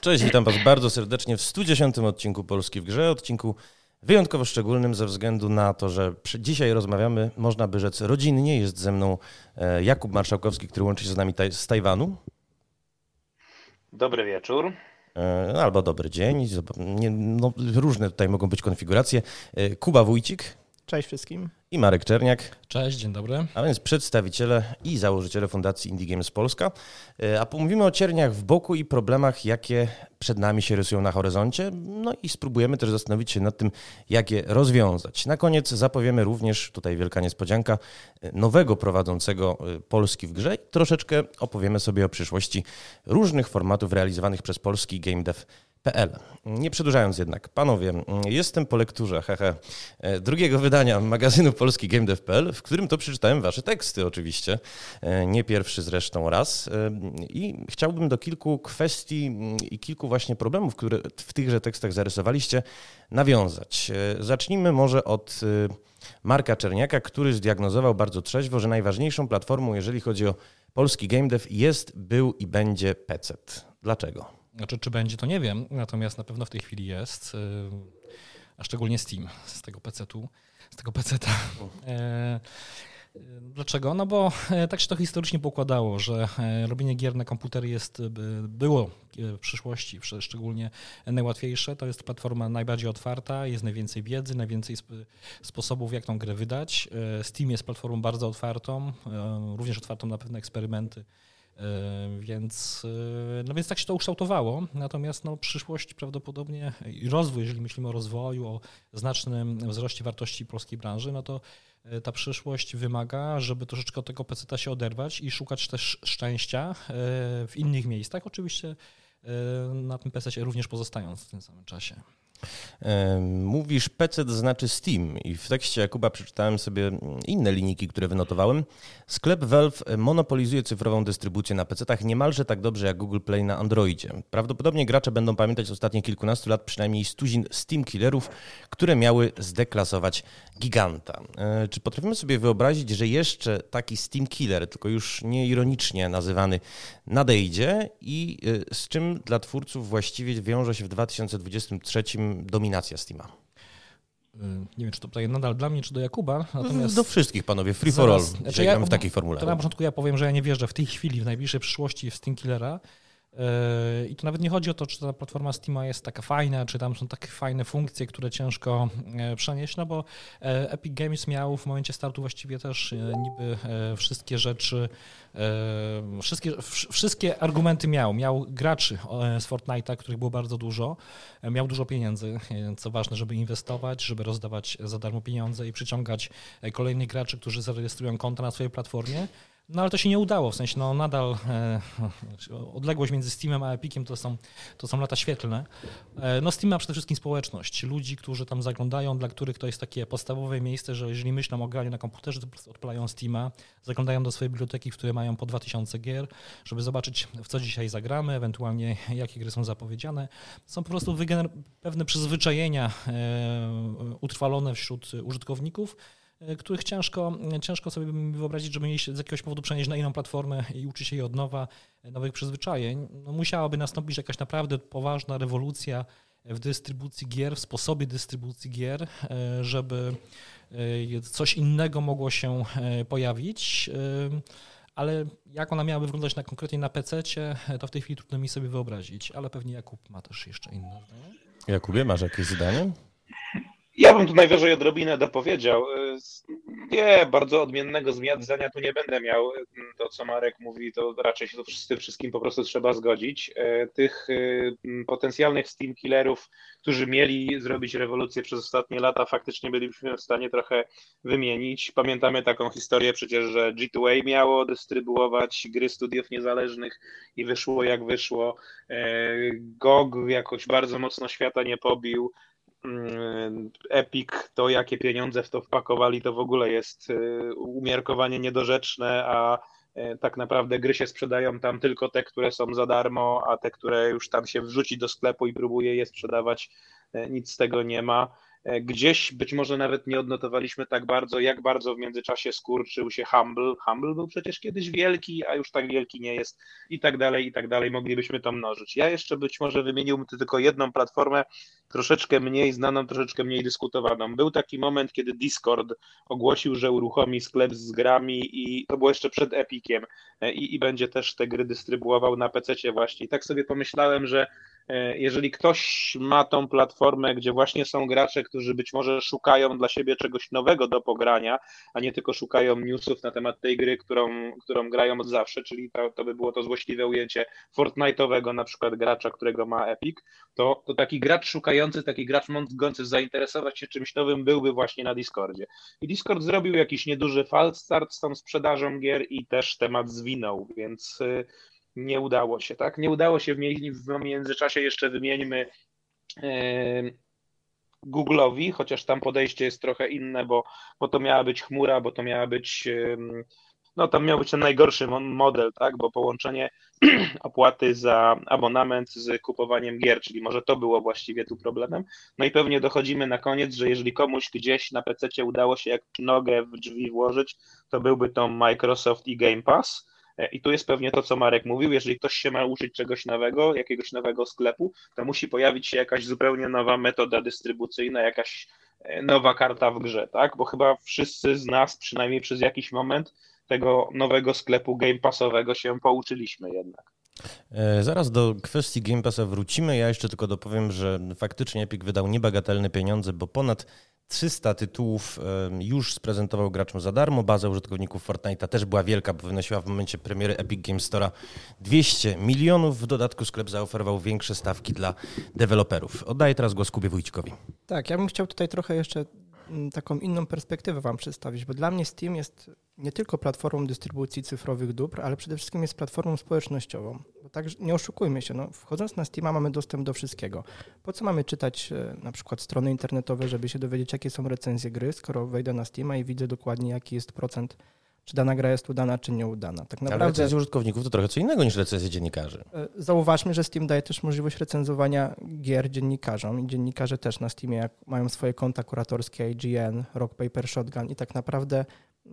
Cześć, witam Was bardzo serdecznie w 110 odcinku Polski w Grze, odcinku wyjątkowo szczególnym ze względu na to, że dzisiaj rozmawiamy, można by rzec, rodzinnie. Jest ze mną e, Jakub Marszałkowski, który łączy się z nami taj z Tajwanu. Dobry wieczór. E, albo dobry dzień. No, różne tutaj mogą być konfiguracje. E, Kuba Wójcik. Cześć wszystkim. I Marek Czerniak. Cześć, dzień dobry. A więc przedstawiciele i założyciele Fundacji Indie Games Polska. E, a pomówimy o cierniach w boku i problemach, jakie przed nami się rysują na horyzoncie. No i spróbujemy też zastanowić się nad tym, jak je rozwiązać. Na koniec zapowiemy również, tutaj wielka niespodzianka, nowego prowadzącego e, Polski w grze i troszeczkę opowiemy sobie o przyszłości różnych formatów realizowanych przez polski game dev PL. Nie przedłużając jednak, panowie, jestem po lekturze hehe, drugiego wydania magazynu Polski GameDev.pl, w którym to przeczytałem wasze teksty oczywiście, nie pierwszy zresztą raz i chciałbym do kilku kwestii i kilku właśnie problemów, które w tychże tekstach zarysowaliście, nawiązać. Zacznijmy może od Marka Czerniaka, który zdiagnozował bardzo trzeźwo, że najważniejszą platformą, jeżeli chodzi o polski GameDev jest, był i będzie PC. Dlaczego? Znaczy, czy będzie, to nie wiem, natomiast na pewno w tej chwili jest, y, a szczególnie Steam z tego PC-tu, z tego PC-ta. E, dlaczego? No bo e, tak się to historycznie pokładało, że e, robienie gier na komputery jest, było w przyszłości szczególnie najłatwiejsze. To jest platforma najbardziej otwarta, jest najwięcej wiedzy, najwięcej sposobów, jak tą grę wydać. Steam jest platformą bardzo otwartą, również otwartą na pewne eksperymenty więc, e, no więc tak się to ukształtowało. Natomiast no, przyszłość prawdopodobnie i rozwój, jeżeli myślimy o rozwoju, o znacznym wzroście wartości polskiej branży, no to e, ta przyszłość wymaga, żeby troszeczkę od tego peceta się oderwać i szukać też szczęścia e, w innych miejscach. Oczywiście na tym pececie również pozostając w tym samym czasie. Mówisz PC znaczy Steam i w tekście Jakuba przeczytałem sobie inne linijki, które wynotowałem. Sklep Valve monopolizuje cyfrową dystrybucję na PC-tach niemalże tak dobrze jak Google Play na Androidzie. Prawdopodobnie gracze będą pamiętać z ostatnich kilkunastu lat przynajmniej stuzin Steam killerów, które miały zdeklasować giganta. E, czy potrafimy sobie wyobrazić, że jeszcze taki Steam killer, tylko już nie ironicznie nazywany, nadejdzie i e, z czym dla twórców właściwie wiąże się w 2023 dominacja Steama. Y, nie wiem, czy to pytanie nadal dla mnie, czy do Jakuba. Natomiast do wszystkich, panowie. Free for all. Znaczy ja, w takiej formule. To na początku ja powiem, że ja nie wierzę w tej chwili, w najbliższej przyszłości w Steam Killera. I tu nawet nie chodzi o to, czy ta platforma Steama jest taka fajna, czy tam są takie fajne funkcje, które ciężko e, przenieść, no bo e, Epic Games miał w momencie startu właściwie też e, niby wszystkie rzeczy, wszystkie, wszystkie argumenty miał. Miał graczy z Fortnite'a, których było bardzo dużo, miał dużo pieniędzy, co ważne, żeby inwestować, żeby rozdawać za darmo pieniądze i przyciągać kolejnych graczy, którzy zarejestrują konta na swojej platformie. No ale to się nie udało, w sensie no nadal e, odległość między Steamem a Epiciem to są, to są lata świetlne. E, no Steam ma przede wszystkim społeczność, ludzi, którzy tam zaglądają, dla których to jest takie podstawowe miejsce, że jeżeli myślą o graniu na komputerze, to po prostu odpalają Steama, zaglądają do swojej biblioteki, w której mają po 2000 gier, żeby zobaczyć w co dzisiaj zagramy, ewentualnie jakie gry są zapowiedziane. Są po prostu pewne przyzwyczajenia e, utrwalone wśród użytkowników, których ciężko, ciężko sobie wyobrazić, żeby mieli się z jakiegoś powodu przenieść na inną platformę i uczyć się jej od nowa, e, nowych przyzwyczajeń. No, musiałaby nastąpić jakaś naprawdę poważna rewolucja w dystrybucji gier, w sposobie dystrybucji gier, e, żeby coś innego mogło się pojawić. Ale jak ona miałaby wyglądać na, konkretnie na PC, to w tej chwili trudno mi sobie wyobrazić, ale pewnie Jakub ma też jeszcze inne zdanie. Jakubie, masz jakieś zdanie? Ja bym tu najwyżej odrobinę dopowiedział. Nie, bardzo odmiennego zdania tu nie będę miał. To, co Marek mówi, to raczej się z tym wszystkim po prostu trzeba zgodzić. E, tych potencjalnych Steam killerów, którzy mieli zrobić rewolucję przez ostatnie lata, faktycznie byliśmy w stanie trochę wymienić. Pamiętamy taką historię przecież, że G2A miało dystrybuować gry studiów niezależnych i wyszło jak wyszło. GOG jakoś bardzo mocno świata nie pobił. Mm, Epic, to jakie pieniądze w to wpakowali, to w ogóle jest y, umiarkowanie niedorzeczne, a y, tak naprawdę gry się sprzedają tam tylko te, które są za darmo, a te, które już tam się wrzuci do sklepu i próbuje je sprzedawać, y, nic z tego nie ma. E, gdzieś być może nawet nie odnotowaliśmy tak bardzo, jak bardzo w międzyczasie skurczył się Humble. Humble był przecież kiedyś wielki, a już tak wielki nie jest i tak dalej, i tak dalej. Moglibyśmy to mnożyć. Ja jeszcze być może wymieniłbym tylko jedną platformę, troszeczkę mniej znaną, troszeczkę mniej dyskutowaną. Był taki moment, kiedy Discord ogłosił, że uruchomi sklep z grami i to było jeszcze przed Epiciem e, i, i będzie też te gry dystrybuował na PC właśnie. I tak sobie pomyślałem, że jeżeli ktoś ma tą platformę, gdzie właśnie są gracze, którzy być może szukają dla siebie czegoś nowego do pogrania, a nie tylko szukają newsów na temat tej gry, którą, którą grają od zawsze, czyli to, to by było to złośliwe ujęcie Fortnite'owego na przykład gracza, którego ma Epic, to, to taki gracz szukający, taki gracz mogący zainteresować się czymś nowym byłby właśnie na Discordzie. I Discord zrobił jakiś nieduży falt start z tą sprzedażą gier i też temat zwinął, więc y, nie udało się, tak? Nie udało się w, międzyczasie jeszcze wymieńmy Google'owi, chociaż tam podejście jest trochę inne, bo, bo to miała być chmura, bo to miała być, no tam miał być ten najgorszy model, tak, bo połączenie opłaty za abonament z kupowaniem gier, czyli może to było właściwie tu problemem. No i pewnie dochodzimy na koniec, że jeżeli komuś gdzieś na PC udało się jak nogę w drzwi włożyć, to byłby to Microsoft i Game Pass, I tu jest pewnie to, co Marek mówił, jeżeli ktoś się ma uczyć czegoś nowego, jakiegoś nowego sklepu, to musi pojawić się jakaś zupełnie nowa metoda dystrybucyjna, jakaś e, nowa karta w grze, tak? Bo chyba wszyscy z nas, przynajmniej przez jakiś moment, tego nowego sklepu Game Passowego się pouczyliśmy jednak. E, zaraz do kwestii Game Passa wrócimy. Ja jeszcze tylko dopowiem, że faktycznie Epic wydał niebagatelne pieniądze, bo ponad 300 tytułów już sprezentował graczom za darmo. Baza użytkowników Fortnite'a też była wielka, bo wynosiła w momencie premiery Epic Games Store'a 200 milionów. W dodatku sklep zaoferował większe stawki dla deweloperów. Oddaję teraz głos Kubie Wójcikowi. Tak, ja bym chciał tutaj trochę jeszcze mm, taką inną perspektywę Wam przedstawić, bo dla mnie Steam jest nie tylko platformą dystrybucji cyfrowych dóbr, ale przede wszystkim jest platformą społecznościową. Bo tak nie oszukujmy się, no, wchodząc na Steama mamy dostęp do wszystkiego. Po co mamy czytać e, na przykład strony internetowe, żeby się dowiedzieć, jakie są recenzje gry, skoro wejdę na Steama i widzę dokładnie, jaki jest procent czy dana gra jest udana, czy nieudana. Tak naprawdę, Ale recenzje użytkowników to trochę co innego niż recenzje dziennikarzy. E, zauważmy, że Steam daje też możliwość recenzowania gier dziennikarzom i dziennikarze też na Steamie mają swoje konta kuratorskie IGN, Rock Paper Shotgun i tak naprawdę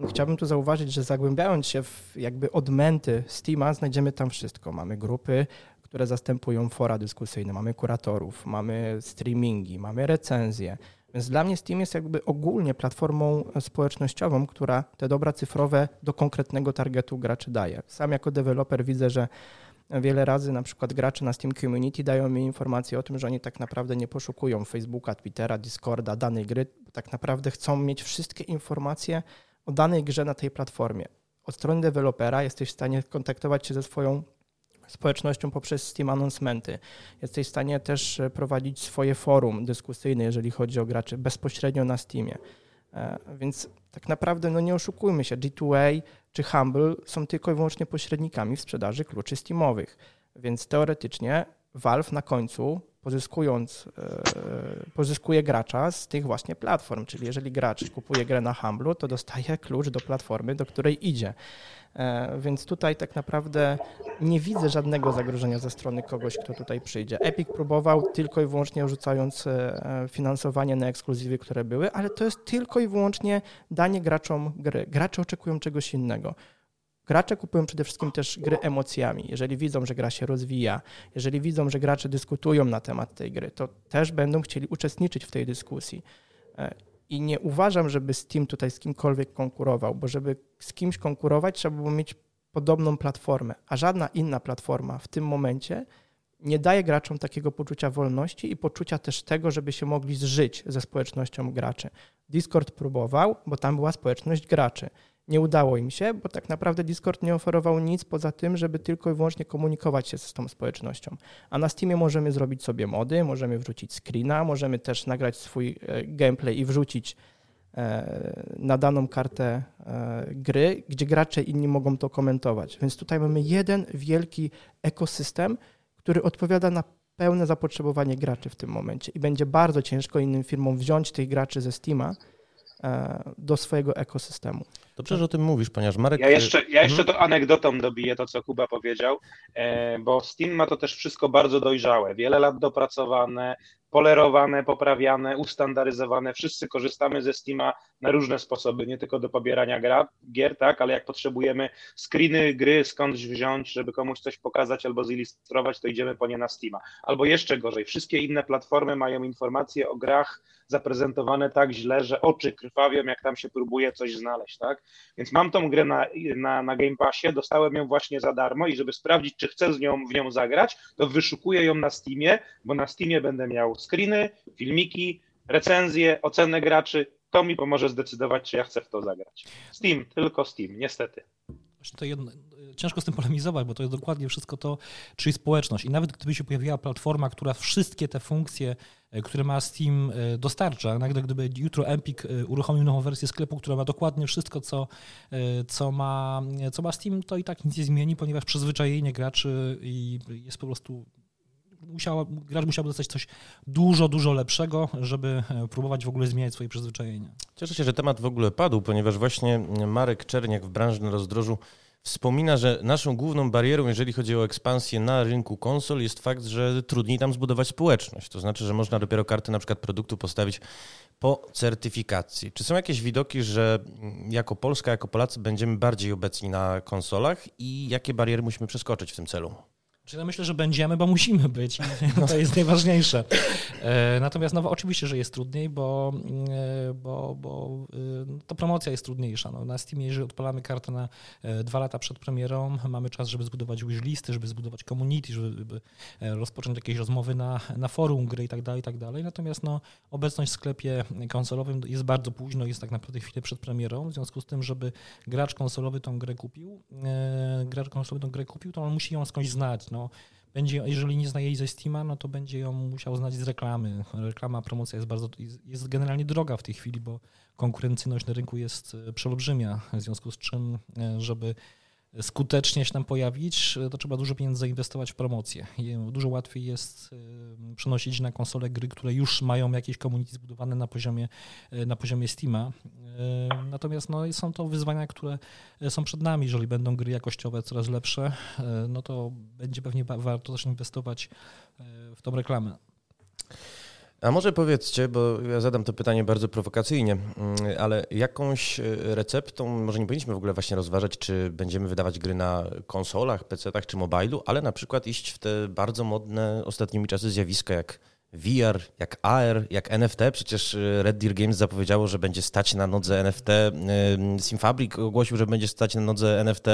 Chciałbym tu zauważyć, że zagłębiając się w jakby odmęty Steama, znajdziemy tam wszystko. Mamy grupy, które zastępują fora dyskusyjne, mamy kuratorów, mamy streamingi, mamy recenzje. Więc dla mnie Steam jest jakby ogólnie platformą społecznościową, która te dobra cyfrowe do konkretnego targetu graczy daje. Sam jako deweloper widzę, że wiele razy na przykład gracze na Steam Community dają mi informacje o tym, że oni tak naprawdę nie poszukują Facebooka, Twittera, Discorda, danej gry, tak naprawdę chcą mieć wszystkie informacje o danej grze na tej platformie. Od strony dewelopera jesteś w stanie kontaktować się ze swoją społecznością poprzez Steam Announcementy. Jesteś w stanie też e, prowadzić swoje forum dyskusyjne, jeżeli chodzi o graczy, bezpośrednio na Steamie. E, więc tak naprawdę no nie oszukujmy się, G2A czy Humble są tylko i wyłącznie pośrednikami w sprzedaży kluczy Steamowych. Więc teoretycznie Valve na końcu pozyskując, e, pozyskuje gracza z tych właśnie platform. Czyli jeżeli gracz kupuje grę na Humblu, to dostaje klucz do platformy, do której idzie. E, więc tutaj tak naprawdę nie widzę żadnego zagrożenia ze strony kogoś, kto tutaj przyjdzie. Epic próbował tylko i wyłącznie rzucając e, finansowanie na ekskluzywy, które były, ale to jest tylko i wyłącznie danie graczom gry. Gracze oczekują czegoś innego. Gracze kupują przede wszystkim też gry emocjami. Jeżeli widzą, że gra się rozwija, jeżeli widzą, że gracze dyskutują na temat tej gry, to też będą chcieli uczestniczyć w tej dyskusji. E, I nie uważam, żeby Steam tutaj z kimkolwiek konkurował, bo żeby z kimś konkurować, trzeba było mieć podobną platformę, a żadna inna platforma w tym momencie nie daje graczom takiego poczucia wolności i poczucia też tego, żeby się mogli zżyć ze społecznością graczy. Discord próbował, bo tam była społeczność graczy. Nie udało im się, bo tak naprawdę Discord nie oferował nic poza tym, żeby tylko i wyłącznie komunikować się z tą społecznością. A na Steamie możemy zrobić sobie mody, możemy wrzucić screena, możemy też nagrać swój e, gameplay i wrzucić e, na daną kartę e, gry, gdzie gracze inni mogą to komentować. Więc tutaj mamy jeden wielki ekosystem, który odpowiada na pełne zapotrzebowanie graczy w tym momencie i będzie bardzo ciężko innym firmom wziąć tych graczy ze Steama do swojego ekosystemu. Dobrze, że o tym mówisz, ponieważ Marek... Ja jeszcze, ja jeszcze mhm. to anegdotą dobiję to, co Kuba powiedział, e, bo Steam ma to też wszystko bardzo dojrzałe, wiele lat dopracowane, polerowane, poprawiane, ustandaryzowane. Wszyscy korzystamy ze Steama na różne sposoby, nie tylko do pobierania gra, gier, tak, ale jak potrzebujemy screeny gry skądś wziąć, żeby komuś coś pokazać albo zilustrować, to idziemy po nie na Steama. Albo jeszcze gorzej, wszystkie inne platformy mają informacje o grach zaprezentowane tak źle, że oczy krwawią, jak tam się próbuje coś znaleźć, tak? Więc mam tą grę na, na, na Game Passie, dostałem ją właśnie za darmo i żeby sprawdzić, czy chcę z nią, w nią zagrać, to wyszukuję ją na Steamie, bo na Steamie będę miał screeny, filmiki, recenzje, ocenę graczy, to mi pomoże zdecydować, czy ja chcę w to zagrać. Steam, tylko Steam, niestety. Jedno, ciężko z tym polemizować, bo to jest dokładnie wszystko to, czyli społeczność. I nawet gdyby się pojawiła platforma, która wszystkie te funkcje, e, które ma Steam, e, dostarcza, nagle gdyby jutro Empik e, uruchomił nową wersję sklepu, która ma dokładnie wszystko, co, co, ma, co ma Steam, to i tak nic nie zmieni, ponieważ przyzwyczajenie graczy jest po prostu musiała, gracz musiałby dostać coś dużo, dużo lepszego, żeby e, próbować w ogóle zmieniać swoje przyzwyczajenia. Cieszę się, że temat w ogóle padł, ponieważ właśnie Marek Czerniak w branży na rozdrożu wspomina, że naszą główną barierą, jeżeli chodzi o ekspansję na rynku konsol, jest fakt, że trudniej tam zbudować społeczność. To znaczy, że można dopiero kartę na przykład produktu postawić po certyfikacji. Czy są jakieś widoki, że jako Polska, jako Polacy będziemy bardziej obecni na konsolach i jakie bariery musimy przeskoczyć w tym celu? Czyli ja myślę, że będziemy, bo musimy być. To jest najważniejsze. E, natomiast no, oczywiście, że jest trudniej, bo, e, bo, bo e, to promocja jest trudniejsza. No, na Steamie, jeżeli odpalamy kartę na dwa lata przed premierą, mamy czas, żeby zbudować wishlisty, żeby zbudować community, żeby rozpocząć jakieś rozmowy na, na forum gry i tak dalej, i tak dalej. Natomiast no, obecność w sklepie konsolowym jest bardzo późno, jest tak naprawdę chwilę przed premierą. W związku z tym, żeby gracz konsolowy tą grę kupił, gracz konsolowy tą grę kupił, to on musi ją skądś znać. No, no, będzie, jeżeli nie zna jej ze Steama, no to będzie ją musiał znać z reklamy. Reklama, promocja jest bardzo, jest generalnie droga w tej chwili, bo konkurencyjność na rynku jest e, przeolbrzymia, w związku z czym, e, żeby skutecznie się tam pojawić, to trzeba dużo pieniędzy zainwestować w promocję. Dużo łatwiej jest przenosić na konsole gry, które już mają jakieś community zbudowane na poziomie, y, na poziomie Steama. Y, natomiast no, są to wyzwania, które są przed nami. Jeżeli będą gry jakościowe coraz lepsze, no to będzie pewnie warto też inwestować w tą reklamę. A może powiedzcie, bo ja zadam to pytanie bardzo prowokacyjnie, mm, ale jakąś e, receptą, może nie powinniśmy w ogóle właśnie rozważać, czy będziemy wydawać gry na konsolach, PC-tach czy mobilu, ale na przykład iść w te bardzo modne ostatnimi czasy zjawiska jak VR, jak AR, jak NFT. Przecież e, Red Deer Games zapowiedziało, że będzie stać na nodze NFT. E, Simfabric ogłosił, że będzie stać na nodze NFT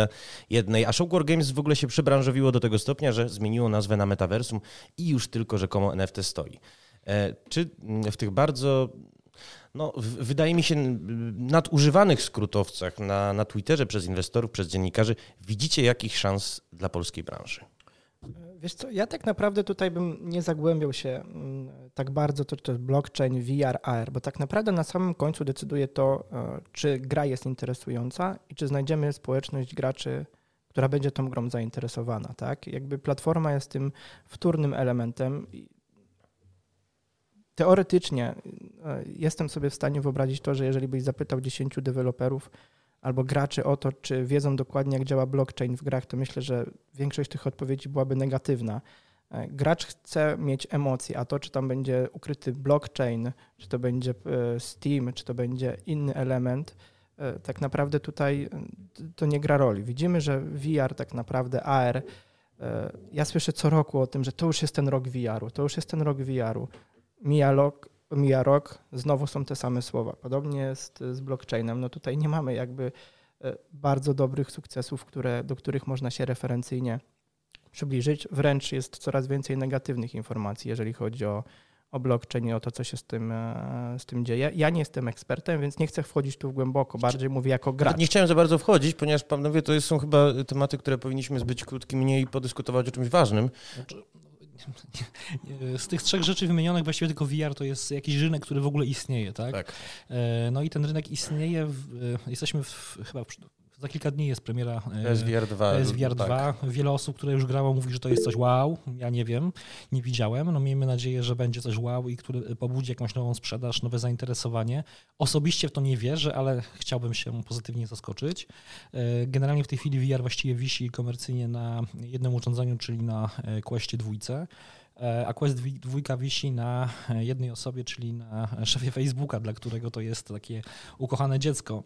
jednej, a Showcore Games w ogóle się przebranżowiło do tego stopnia, że zmieniło nazwę na Metaversum i już tylko rzekomo NFT stoi. E, czy w tych bardzo no, wydaje mi się, nadużywanych skrótowcach na, na Twitterze przez inwestorów, przez dziennikarzy, widzicie jakichś szans dla polskiej branży? Wiesz co, ja tak naprawdę tutaj bym nie zagłębiał się mm, tak bardzo, to, to blockchain, VR, AR, bo tak naprawdę na samym końcu decyduje to, e, czy gra jest interesująca i czy znajdziemy społeczność graczy, która będzie tą grą zainteresowana. Tak? Jakby platforma jest tym wtórnym elementem teoretycznie e, jestem sobie w stanie wyobrazić to, że jeżeli byś zapytał 10 deweloperów albo graczy o to, czy wiedzą dokładnie, jak działa blockchain w grach, to myślę, że większość tych odpowiedzi byłaby negatywna. E, gracz chce mieć emocje, a to, czy tam będzie ukryty blockchain, czy to będzie e, Steam, czy to będzie inny element, tak naprawdę tutaj to nie gra roli. Widzimy, że VR, tak naprawdę AR, ja słyszę co roku o tym, że to już jest ten rok VR-u, to już jest ten rok VR-u mija rok, mija rok, znowu są te same słowa. Podobnie jest z blockchainem. No tutaj nie mamy jakby e, bardzo dobrych sukcesów, które, do których można się referencyjnie przybliżyć. Wręcz jest coraz więcej negatywnych informacji, jeżeli chodzi o, o blockchain i o to, co się z tym, e, z tym dzieje. Ja nie jestem ekspertem, więc nie chcę wchodzić tu głęboko, bardziej mówię jako gracz. Nie chciałem za bardzo wchodzić, ponieważ panowie, to są chyba tematy, które powinniśmy zbyć krótkimi i podyskutować o czymś ważnym. Znaczy, z tych trzech rzeczy wymienionych właściwie tylko VR to jest jakiś rynek, który w ogóle istnieje, tak? tak. E, no i ten rynek istnieje, w, e, jesteśmy w, chyba za kilka dni jest premiera PSVR 2. PSVR 2. Tak. Wiele osób, które już grało, mówi, że to jest coś wow. Ja nie wiem, nie widziałem. No miejmy nadzieję, że będzie coś wow i który pobudzi jakąś nową sprzedaż, nowe zainteresowanie. Osobiście w to nie wierzę, ale chciałbym się pozytywnie zaskoczyć. E, generalnie w tej chwili VR właściwie wisi komercyjnie na jednym urządzeniu, czyli na Questie dwójce. E, a Quest 2 wisi na jednej osobie, czyli na szefie Facebooka, dla którego to jest takie ukochane dziecko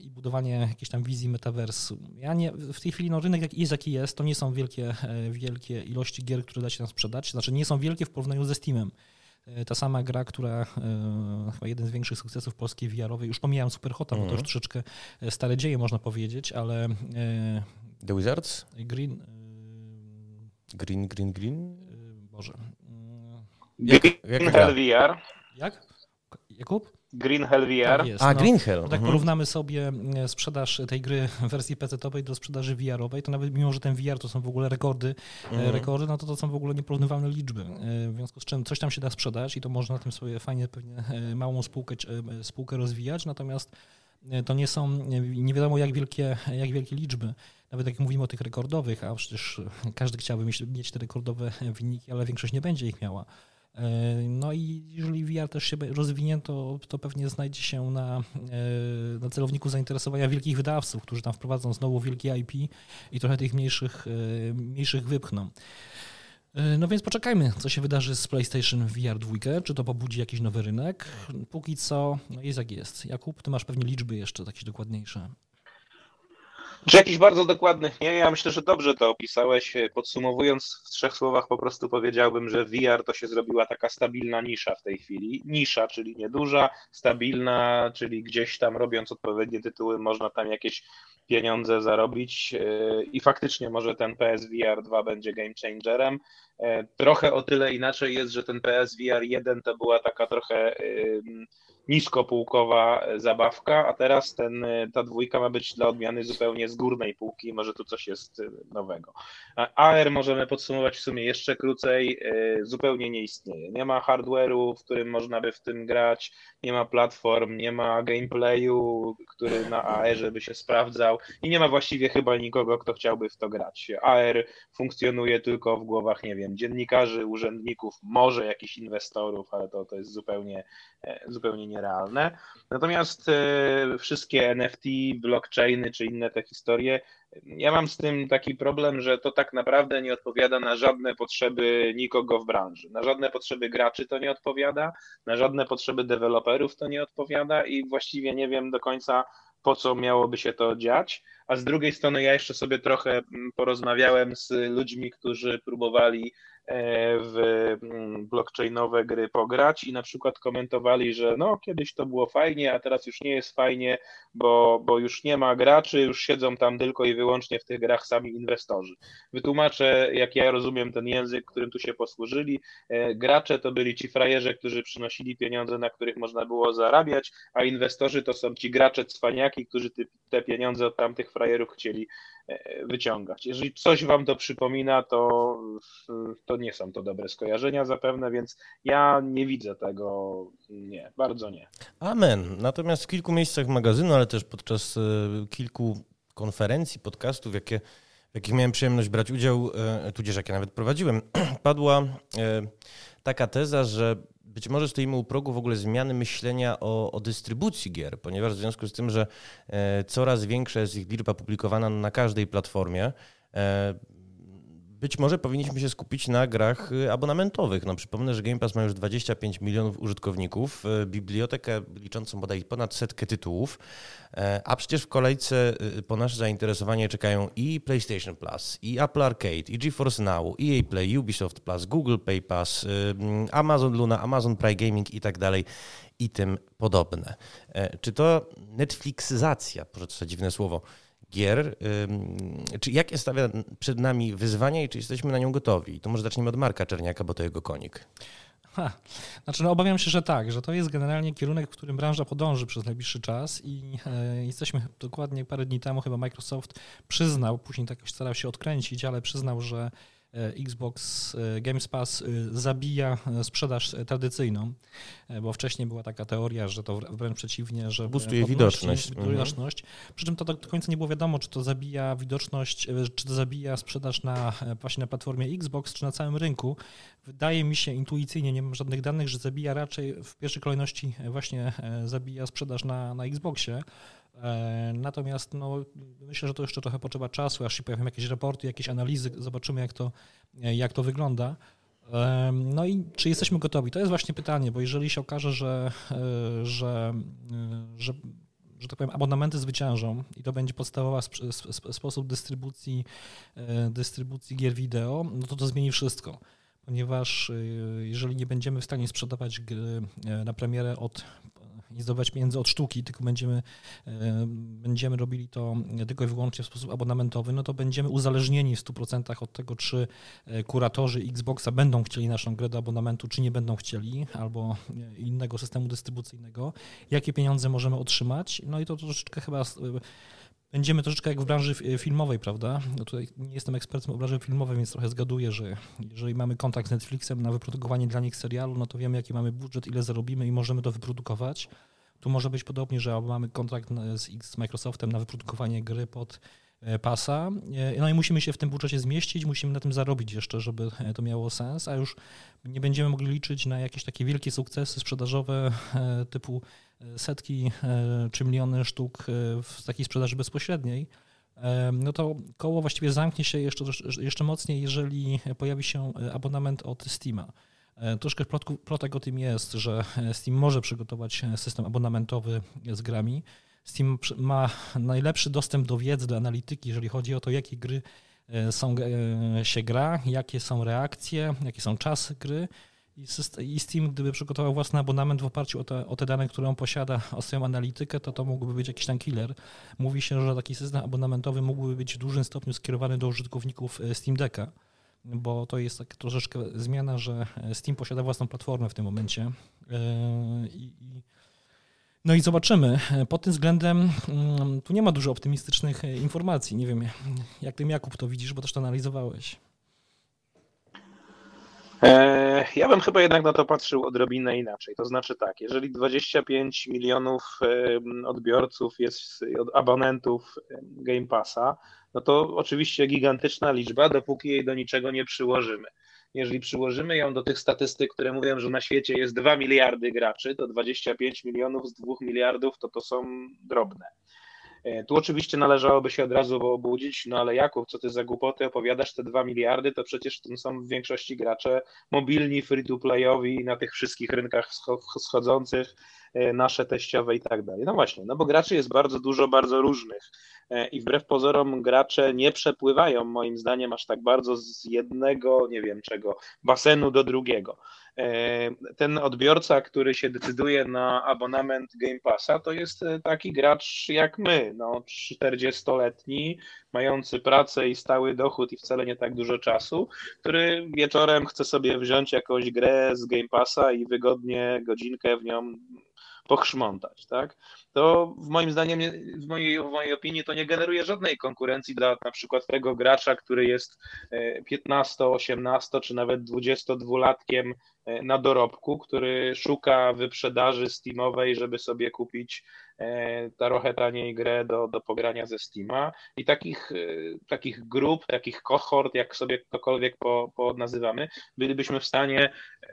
i budowanie jakiejś tam wizji metaversu. Ja nie, w tej chwili no, rynek jak jest jaki jest, to nie są wielkie, e, wielkie ilości gier, które da się nam sprzedać, znaczy nie są wielkie w porównaniu ze Steamem. E, ta sama gra, która chyba jeden z większych sukcesów polskiej VR-owej, już pomijałem Superhota, mm. bo to już mhm. troszeczkę stare dzieje można powiedzieć, ale... The Wizards? Green... Green, green, green? Y, Boże. Jak, green jak Hell VR. Jak? Jakub? Green Hell VR. Tak jest, A, no, Green Hell. Tak mhm. porównamy sobie e, sprzedaż tej gry w wersji PC-owej do sprzedaży VR-owej, to nawet mimo, że ten VR to są w ogóle rekordy, e, mhm. rekordy, no to to są w ogóle nieporównywalne liczby. E, w związku z czym coś tam się da sprzedać i to można na tym sobie fajnie pewnie małą spółkę, spółkę rozwijać, natomiast to nie są, nie wiadomo jak wielkie, jak wielkie liczby nawet jak mówimy o tych rekordowych, a przecież każdy chciałby mieć, te rekordowe wyniki, ale większość nie będzie ich miała. E, no i jeżeli VR też się rozwinie, to, to pewnie znajdzie się na, e, na celowniku zainteresowania wielkich wydawców, którzy tam wprowadzą znowu wielkie IP i trochę tych mniejszych, e, mniejszych wypchną. No więc poczekajmy, co się wydarzy z PlayStation VR 2, czy to pobudzi jakiś nowy rynek. Póki co, no jest jak jest. Jakub, ty masz pewnie liczby jeszcze jakieś dokładniejsze. Czy jakichś bardzo dokładnych nie? Ja myślę, że dobrze to opisałeś. Podsumowując w trzech słowach, po prostu powiedziałbym, że VR to się zrobiła taka stabilna nisza w tej chwili. Nisza, czyli nieduża, stabilna, czyli gdzieś tam robiąc odpowiednie tytuły, można tam jakieś pieniądze zarobić. I faktycznie może ten PSVR 2 będzie game changerem. Trochę o tyle inaczej jest, że ten PSVR 1 to była taka trochę niskopółkowa zabawka, a teraz ten, ta dwójka ma być dla odmiany zupełnie z górnej półki, może tu coś jest nowego. AR możemy podsumować w sumie jeszcze krócej, e, zupełnie nie istnieje. Nie ma hardware'u, w którym można by w tym grać, nie ma platform, nie ma gameplayu, który na AR by się sprawdzał i nie ma właściwie chyba nikogo, kto chciałby w to grać. AR funkcjonuje tylko w głowach, nie wiem, dziennikarzy, urzędników, może jakichś inwestorów, ale to, to jest zupełnie, e, zupełnie nierealne. Natomiast e, wszystkie NFT, blockchainy czy inne te historie, ja mam z tym taki problem, że to tak naprawdę nie odpowiada na żadne potrzeby nikogo w branży. Na żadne potrzeby graczy to nie odpowiada, na żadne potrzeby deweloperów to nie odpowiada i właściwie nie wiem do końca po co miałoby się to dziać. A z drugiej strony ja jeszcze sobie trochę mm, porozmawiałem z ludźmi, którzy próbowali w mm, blockchainowe gry pograć i na przykład komentowali, że no kiedyś to było fajnie, a teraz już nie jest fajnie, bo, bo już nie ma graczy, już siedzą tam tylko i wyłącznie w tych grach sami inwestorzy. Wytłumaczę, jak ja rozumiem ten język, którym tu się posłużyli. E, gracze to byli ci frajerzy, którzy przynosili pieniądze, na których można było zarabiać, a inwestorzy to są ci gracze cwaniaki, którzy te pieniądze od tamtych frajerów chcieli E, wyciągać. Jeżeli coś Wam to przypomina, to, to nie są to dobre skojarzenia zapewne, więc ja nie widzę tego, nie, bardzo nie. Amen. Natomiast w kilku miejscach magazynu, ale też podczas e, kilku konferencji, podcastów, jakie, w jakich miałem przyjemność brać udział, e, tudzież jakie nawet prowadziłem, padła taka teza, że być może stoimy u progu w ogóle zmiany myślenia o, o dystrybucji gier, ponieważ w związku z tym, że e, coraz większa jest ich liczba publikowana na każdej platformie, e, być może powinniśmy się skupić na grach y, abonamentowych. No, przypomnę, że Game Pass ma już 25 milionów użytkowników, y, bibliotekę liczącą bodaj ponad setkę tytułów, e, a przecież w kolejce y, po nasze zainteresowanie czekają i PlayStation Plus, i Apple Arcade, i GeForce Now, EA Play, Ubisoft Plus, Google Pay Pass, Amazon Luna, Amazon Prime Gaming i tak dalej i tym podobne. E, czy to Netflixyzacja, proszę to dziwne słowo, gier, czy jakie stawia przed nami wyzwania i czy jesteśmy na nią gotowi? To może zaczniemy od Marka Czerniaka, bo to jego konik. Ha. Znaczy, no obawiam się, że tak, że to jest generalnie kierunek, w którym branża podąży przez najbliższy czas i e, jesteśmy dokładnie parę dni temu, chyba Microsoft przyznał, później tak starał się odkręcić, ale przyznał, że Xbox e, Games Pass e, zabija sprzedaż tradycyjną, bo wcześniej była taka teoria, że to wręcz przeciwnie, że boostuje widoczność. Mhm. widoczność. Przy czym to do końca nie było wiadomo, czy to zabija widoczność, czy to zabija sprzedaż na właśnie na platformie Xbox, czy na całym rynku. Wydaje mi się intuicyjnie, nie mam żadnych danych, że zabija raczej w pierwszej kolejności właśnie zabija sprzedaż na, na Xboxie. Natomiast no, myślę, że to jeszcze trochę potrzeba czasu, aż się pojawią jakieś raporty, jakieś analizy, zobaczymy jak to, jak to wygląda. No i czy jesteśmy gotowi? To jest właśnie pytanie, bo jeżeli się okaże, że, że, że że tak powiem, abonamenty zwyciężą i to będzie sp sposób dystrybucji, e, dystrybucji gier wideo, no to to zmieni wszystko. Ponieważ e, jeżeli nie będziemy w stanie sprzedawać gry e, na premierę od nie zdobywać pieniędzy od sztuki, tylko będziemy, e, będziemy robili to tylko i wyłącznie w sposób abonamentowy, no to będziemy uzależnieni w 100% od tego, czy e, kuratorzy Xboxa będą chcieli naszą grę do abonamentu, czy nie będą chcieli, albo innego systemu dystrybucyjnego, jakie pieniądze możemy otrzymać. No i to troszeczkę chyba Będziemy troszeczkę jak w branży filmowej, prawda? No tutaj nie jestem ekspertem w branży filmowej, więc trochę zgaduję, że jeżeli mamy kontakt z Netflixem na wyprodukowanie dla nich serialu, no to wiemy, jaki mamy budżet, ile zarobimy i możemy to wyprodukować. Tu może być podobnie, że mamy kontrakt z, z Microsoftem na wyprodukowanie gry pod pasa. E, no i musimy się w tym budżecie zmieścić, musimy na tym zarobić jeszcze, żeby e, to miało sens, a już nie będziemy mogli liczyć na jakieś takie wielkie sukcesy sprzedażowe typu setki czy miliony sztuk w takiej sprzedaży bezpośredniej, no to koło właściwie zamknie się jeszcze, jeszcze mocniej, jeżeli pojawi się abonament od Steama. Troszkę plotek o tym jest, że Steam może przygotować system abonamentowy z grami. Steam ma najlepszy dostęp do wiedzy, do analityki, jeżeli chodzi o to, jakie gry są, się gra, jakie są reakcje, jakie są czasy gry i Steam, gdyby przygotował własny abonament w oparciu o te, o te dane, które on posiada, o swoją analitykę, to to mógłby być jakiś tam killer. Mówi się, że taki system abonamentowy mógłby być w dużym stopniu skierowany do użytkowników e, Steam Decka, bo to jest tak troszeczkę zmiana, że Steam posiada własną platformę w tym momencie. E, I, no i zobaczymy. Pod tym względem mm, tu nie ma dużo optymistycznych e, informacji. Nie wiem, jak ty Jakub to widzisz, bo też to analizowałeś. E, ja bym chyba jednak na to patrzył odrobinę inaczej. To znaczy tak, jeżeli 25 milionów odbiorców jest abonentów Game Passa, no to oczywiście gigantyczna liczba, dopóki jej do niczego nie przyłożymy. Jeżeli przyłożymy ją do tych statystyk, które mówią, że na świecie jest 2 miliardy graczy, to 25 milionów z 2 miliardów to to są drobne. E, tu oczywiście należałoby się od razu obudzić, no ale Jakub, co ty za głupoty opowiadasz, te dwa miliardy, to przecież to są w większości gracze mobilni, free-to-playowi na tych wszystkich rynkach schodzących, e, nasze teściowe i tak dalej. No właśnie, no bo graczy jest bardzo dużo, bardzo różnych e, i wbrew pozorom gracze nie przepływają moim zdaniem aż tak bardzo z jednego, nie wiem czego, basenu do drugiego. E, ten odbiorca, który się decyduje na abonament Game Passa, to jest e, taki gracz jak my, no 40-letni, mający pracę i stały dochód i wcale nie tak dużo czasu, który wieczorem chce sobie wziąć jakąś grę z Game Passa i wygodnie godzinkę w nią pochrzmątać, tak? To w moim zdaniem, w mojej, w mojej opinii to nie generuje żadnej konkurencji dla na przykład tego gracza, który jest 15, e, 18 czy nawet 22-latkiem e, na dorobku, który szuka wyprzedaży Steamowej, żeby sobie kupić E, trochę taniej grę do, do pogrania ze Steama i takich, e, takich grup, takich kohort, jak sobie ktokolwiek po, po nazywamy, bylibyśmy w stanie e,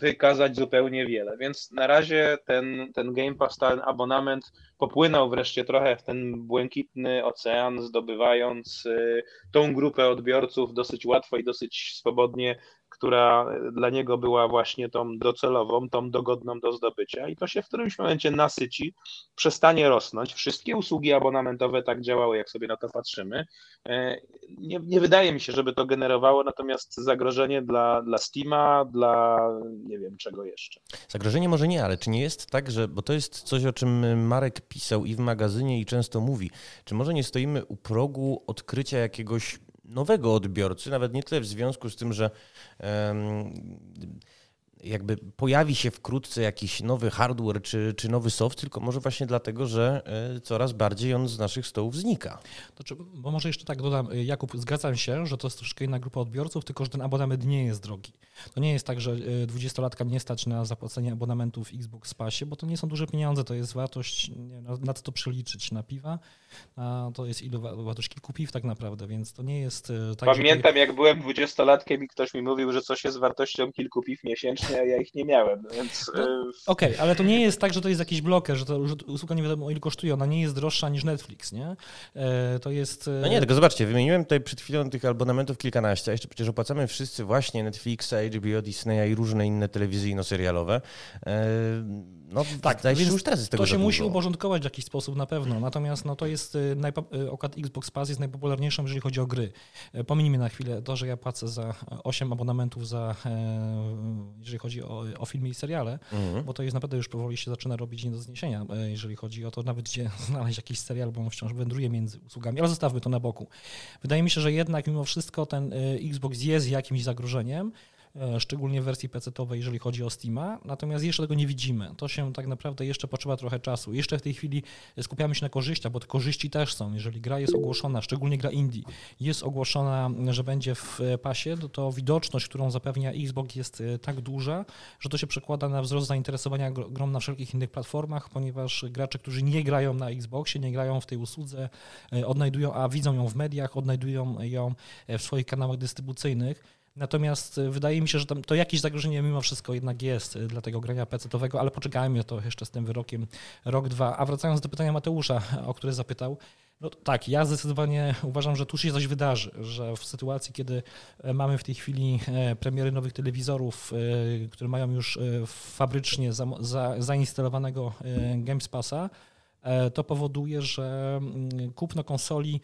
wykazać zupełnie wiele. Więc na razie ten, ten Game Pass, ten abonament popłynął wreszcie trochę w ten błękitny ocean, zdobywając tą grupę odbiorców dosyć łatwo i dosyć swobodnie która dla niego była właśnie tą docelową, tą dogodną do zdobycia i to się w którymś momencie nasyci, przestanie rosnąć. Wszystkie usługi abonamentowe tak działały, jak sobie na to patrzymy. E, nie, nie wydaje mi się, żeby to generowało natomiast zagrożenie dla, dla Steama, dla nie wiem czego jeszcze. Zagrożenie może nie, ale czy nie jest tak, że, bo to jest coś, o czym Marek pisał i w magazynie i często mówi, czy może nie stoimy u progu odkrycia jakiegoś nowego odbiorcy, nawet nie tyle w związku z tym, że jakby pojawi się wkrótce jakiś nowy hardware czy, czy nowy soft, tylko może właśnie dlatego, że e, coraz bardziej on z naszych stołów znika. To, bo może jeszcze tak dodam, e, Jakub, zgadzam się, że to jest troszkę inna grupa odbiorców, tylko że ten abonament nie jest drogi. To nie jest tak, że 20-latka e, nie stać na zapłacenie abonamentu w Xbox Passie, bo to nie są duże pieniądze, to jest wartość, nie, na co to przeliczyć, na piwa, a to jest ile wartość kilku piw tak naprawdę, więc to nie jest tak, Pamiętam, że... jak byłem 20-latkiem i ktoś mi mówił, że coś jest wartością kilku piw miesięcznie, ja, ja ich nie miałem, więc... No, Okej, okay, ale to nie jest tak, że to jest jakiś bloker, że, to, że usługa nie wiadomo ile kosztuje, ona nie jest droższa niż Netflix, nie? E, to jest... No nie, tylko zobaczcie, wymieniłem tutaj przed chwilą tych abonamentów kilkanaście, a jeszcze przecież opłacamy wszyscy właśnie Netflixa, HBO, Disneya i różne inne telewizyjno-serialowe. E, no tak, więc już teraz jest tego To się musi uporządkować w jakiś sposób na pewno, natomiast no, to jest, y, y, okład Xbox Pass jest najpopularniejszym, jeżeli chodzi o gry. E, Pominijmy na chwilę to, że ja płacę za 8 abonamentów za, e, jeżeli chodzi o, o filmy i seriale, mhm. bo to jest naprawdę już powoli się zaczyna robić nie do zniesienia, e, jeżeli chodzi o to nawet gdzie znaleźć jakiś serial, bo on wciąż wędruje między usługami, ale zostawmy to na boku. Wydaje mi się, że jednak mimo wszystko ten Xbox jest jakimś zagrożeniem, E, szczególnie w wersji PC-owej, jeżeli chodzi o Steama. Natomiast jeszcze tego nie widzimy. To się tak naprawdę jeszcze potrzeba trochę czasu. Jeszcze w tej chwili skupiamy się na korzyściach, bo te korzyści też są. Jeżeli gra jest ogłoszona, szczególnie gra indie, jest ogłoszona, że będzie w pasie, to, to widoczność, którą zapewnia Xbox jest e, tak duża, że to się przekłada na wzrost zainteresowania grą na wszelkich innych platformach, ponieważ gracze, którzy nie grają na Xboxie, nie grają w tej usłudze, e, odnajdują, a widzą ją w mediach, odnajdują ją w swoich kanałach dystrybucyjnych, Natomiast y, wydaje mi się, że to jakieś zagrożenie mimo wszystko jednak jest y, dla tego grania PC-owego, ale poczekajmy to jeszcze z tym wyrokiem rok, dwa. A wracając do pytania Mateusza, o które zapytał, no tak, ja zdecydowanie uważam, że tu się coś wydarzy, że w sytuacji, kiedy e, mamy w tej chwili e, premiery nowych telewizorów, e, które mają już fabrycznie za, za, zainstalowanego Games Passa, to powoduje, że mm, kupno konsoli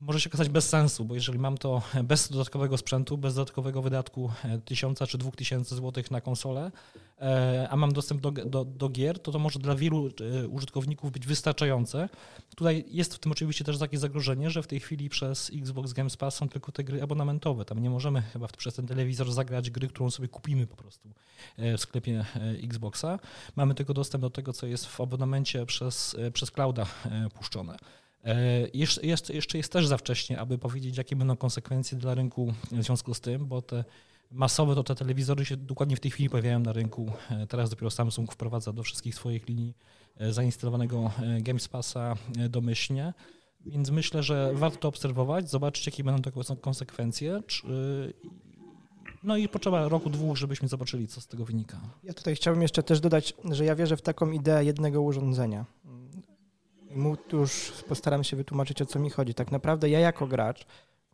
może się okazać bez sensu, bo jeżeli mam to bez dodatkowego sprzętu, bez dodatkowego wydatku 1000 czy 2000 zł na konsolę, e, a mam dostęp do, do, do, gier, to to może dla wielu e, użytkowników być wystarczające. Tutaj jest w tym oczywiście też takie zagrożenie, że w tej chwili przez Xbox Games Pass są tylko te gry abonamentowe. Tam nie możemy chyba przez ten telewizor zagrać gry, którą sobie kupimy po prostu e, w sklepie Xboxa. Mamy tylko dostęp do tego, co jest w abonamencie przez, przez clouda puszczone. E, jeszcze jest, też za wcześnie, aby powiedzieć, jakie będą konsekwencje dla rynku w związku z tym, bo te masowe to te telewizory się dokładnie w tej chwili pojawiają na rynku. E, teraz dopiero Samsung wprowadza do wszystkich swoich linii e, zainstalowanego Games Passa domyślnie. Więc myślę, że warto obserwować, zobaczyć, jakie będą tego konsekwencje. No i potrzeba roku, dwóch, żebyśmy zobaczyli, co z tego wynika. Ja tutaj chciałbym jeszcze też dodać, że ja wierzę w taką ideę jednego urządzenia mu już postaram się wytłumaczyć, o co mi chodzi. Tak naprawdę ja jako gracz,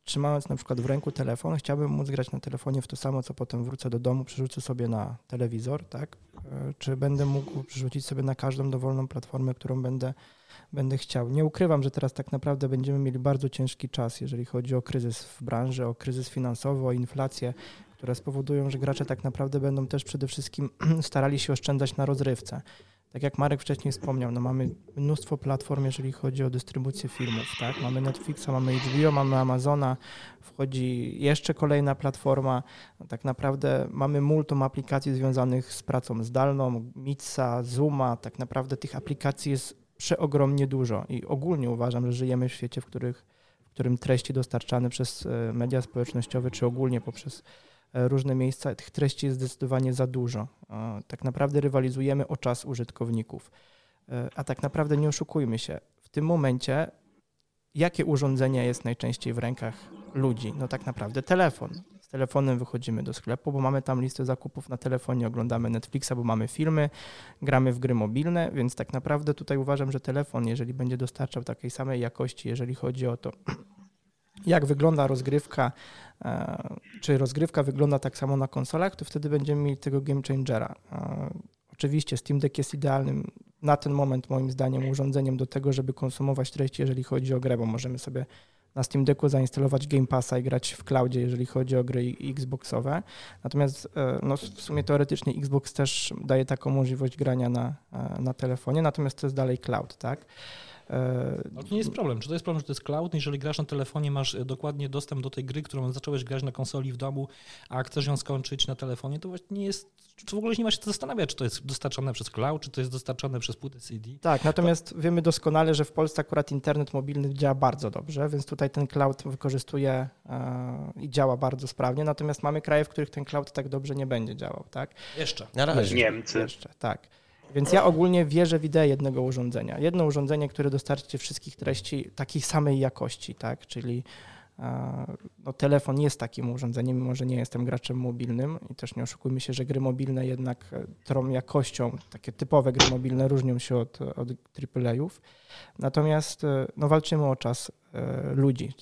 trzymając na przykład w ręku telefon, chciałbym móc grać na telefonie w to samo, co potem wrócę do domu, przerzucę sobie na telewizor, tak? E, czy będę mógł przerzucić sobie na każdą dowolną platformę, którą będę, będę chciał. Nie ukrywam, że teraz tak naprawdę będziemy mieli bardzo ciężki czas, jeżeli chodzi o kryzys w branży, o kryzys finansowy, o inflację, które spowodują, że gracze tak naprawdę będą też przede wszystkim starali się oszczędzać na rozrywce tak jak Marek wcześniej wspomniał, no mamy mnóstwo platform, jeżeli chodzi o dystrybucję filmów, tak? Mamy Netflixa, mamy HBO, mamy Amazona, wchodzi jeszcze kolejna platforma. No tak naprawdę mamy multum aplikacji związanych z pracą zdalną, Mitsa, Zooma, tak naprawdę tych aplikacji jest przeogromnie dużo i ogólnie uważam, że żyjemy w świecie, w, których, w którym treści dostarczane przez e, media społecznościowe, czy ogólnie poprzez różne miejsca, tych treści jest zdecydowanie za dużo. Tak naprawdę rywalizujemy o czas użytkowników. E, a tak naprawdę nie oszukujmy się, w tym momencie jakie urządzenie jest najczęściej w rękach ludzi? No tak naprawdę telefon. Z telefonem wychodzimy do sklepu, bo mamy tam listę zakupów na telefonie, oglądamy Netflixa, bo mamy filmy, gramy w gry mobilne, więc tak naprawdę tutaj uważam, że telefon, jeżeli będzie dostarczał takiej samej jakości, jeżeli chodzi o to, jak wygląda rozgrywka, e, czy rozgrywka wygląda tak samo na konsolach, to wtedy będziemy mieli tego game changera. E, oczywiście Steam Deck jest idealnym na ten moment moim zdaniem urządzeniem do tego, żeby konsumować treści, jeżeli chodzi o grę, bo możemy sobie na Steam Decku zainstalować Game Passa i grać w cloudzie, jeżeli chodzi o gry Xboxowe. Natomiast e, no, w sumie teoretycznie Xbox też daje taką możliwość grania na, na telefonie, natomiast to jest dalej cloud, tak? Ale to nie jest problem. Czy to jest problem, że to jest cloud? Jeżeli grasz na telefonie, masz e, dokładnie dostęp do tej gry, którą zacząłeś grać na konsoli w domu, a chcesz ją skończyć na telefonie, to właśnie nie jest. W ogóle nie ma się co zastanawiać, czy to jest dostarczane przez cloud, czy to jest dostarczane przez płytę CD. Tak, natomiast to... wiemy doskonale, że w Polsce akurat internet mobilny działa bardzo dobrze, więc tutaj ten cloud wykorzystuje e, i działa bardzo sprawnie. Natomiast mamy kraje, w których ten cloud tak dobrze nie będzie działał, tak? Jeszcze. Na razie. Niemcy. Jeszcze, tak. Więc ja ogólnie wierzę w ideę jednego urządzenia. Jedno urządzenie, które dostarczy wszystkich treści takiej samej jakości, tak? Czyli no, telefon jest takim urządzeniem, mimo że nie jestem graczem mobilnym i też nie oszukujmy się, że gry mobilne jednak e, tą jakością, takie typowe gry mobilne różnią się od, od AAA-ów. Natomiast e, no, walczymy o czas e, ludzi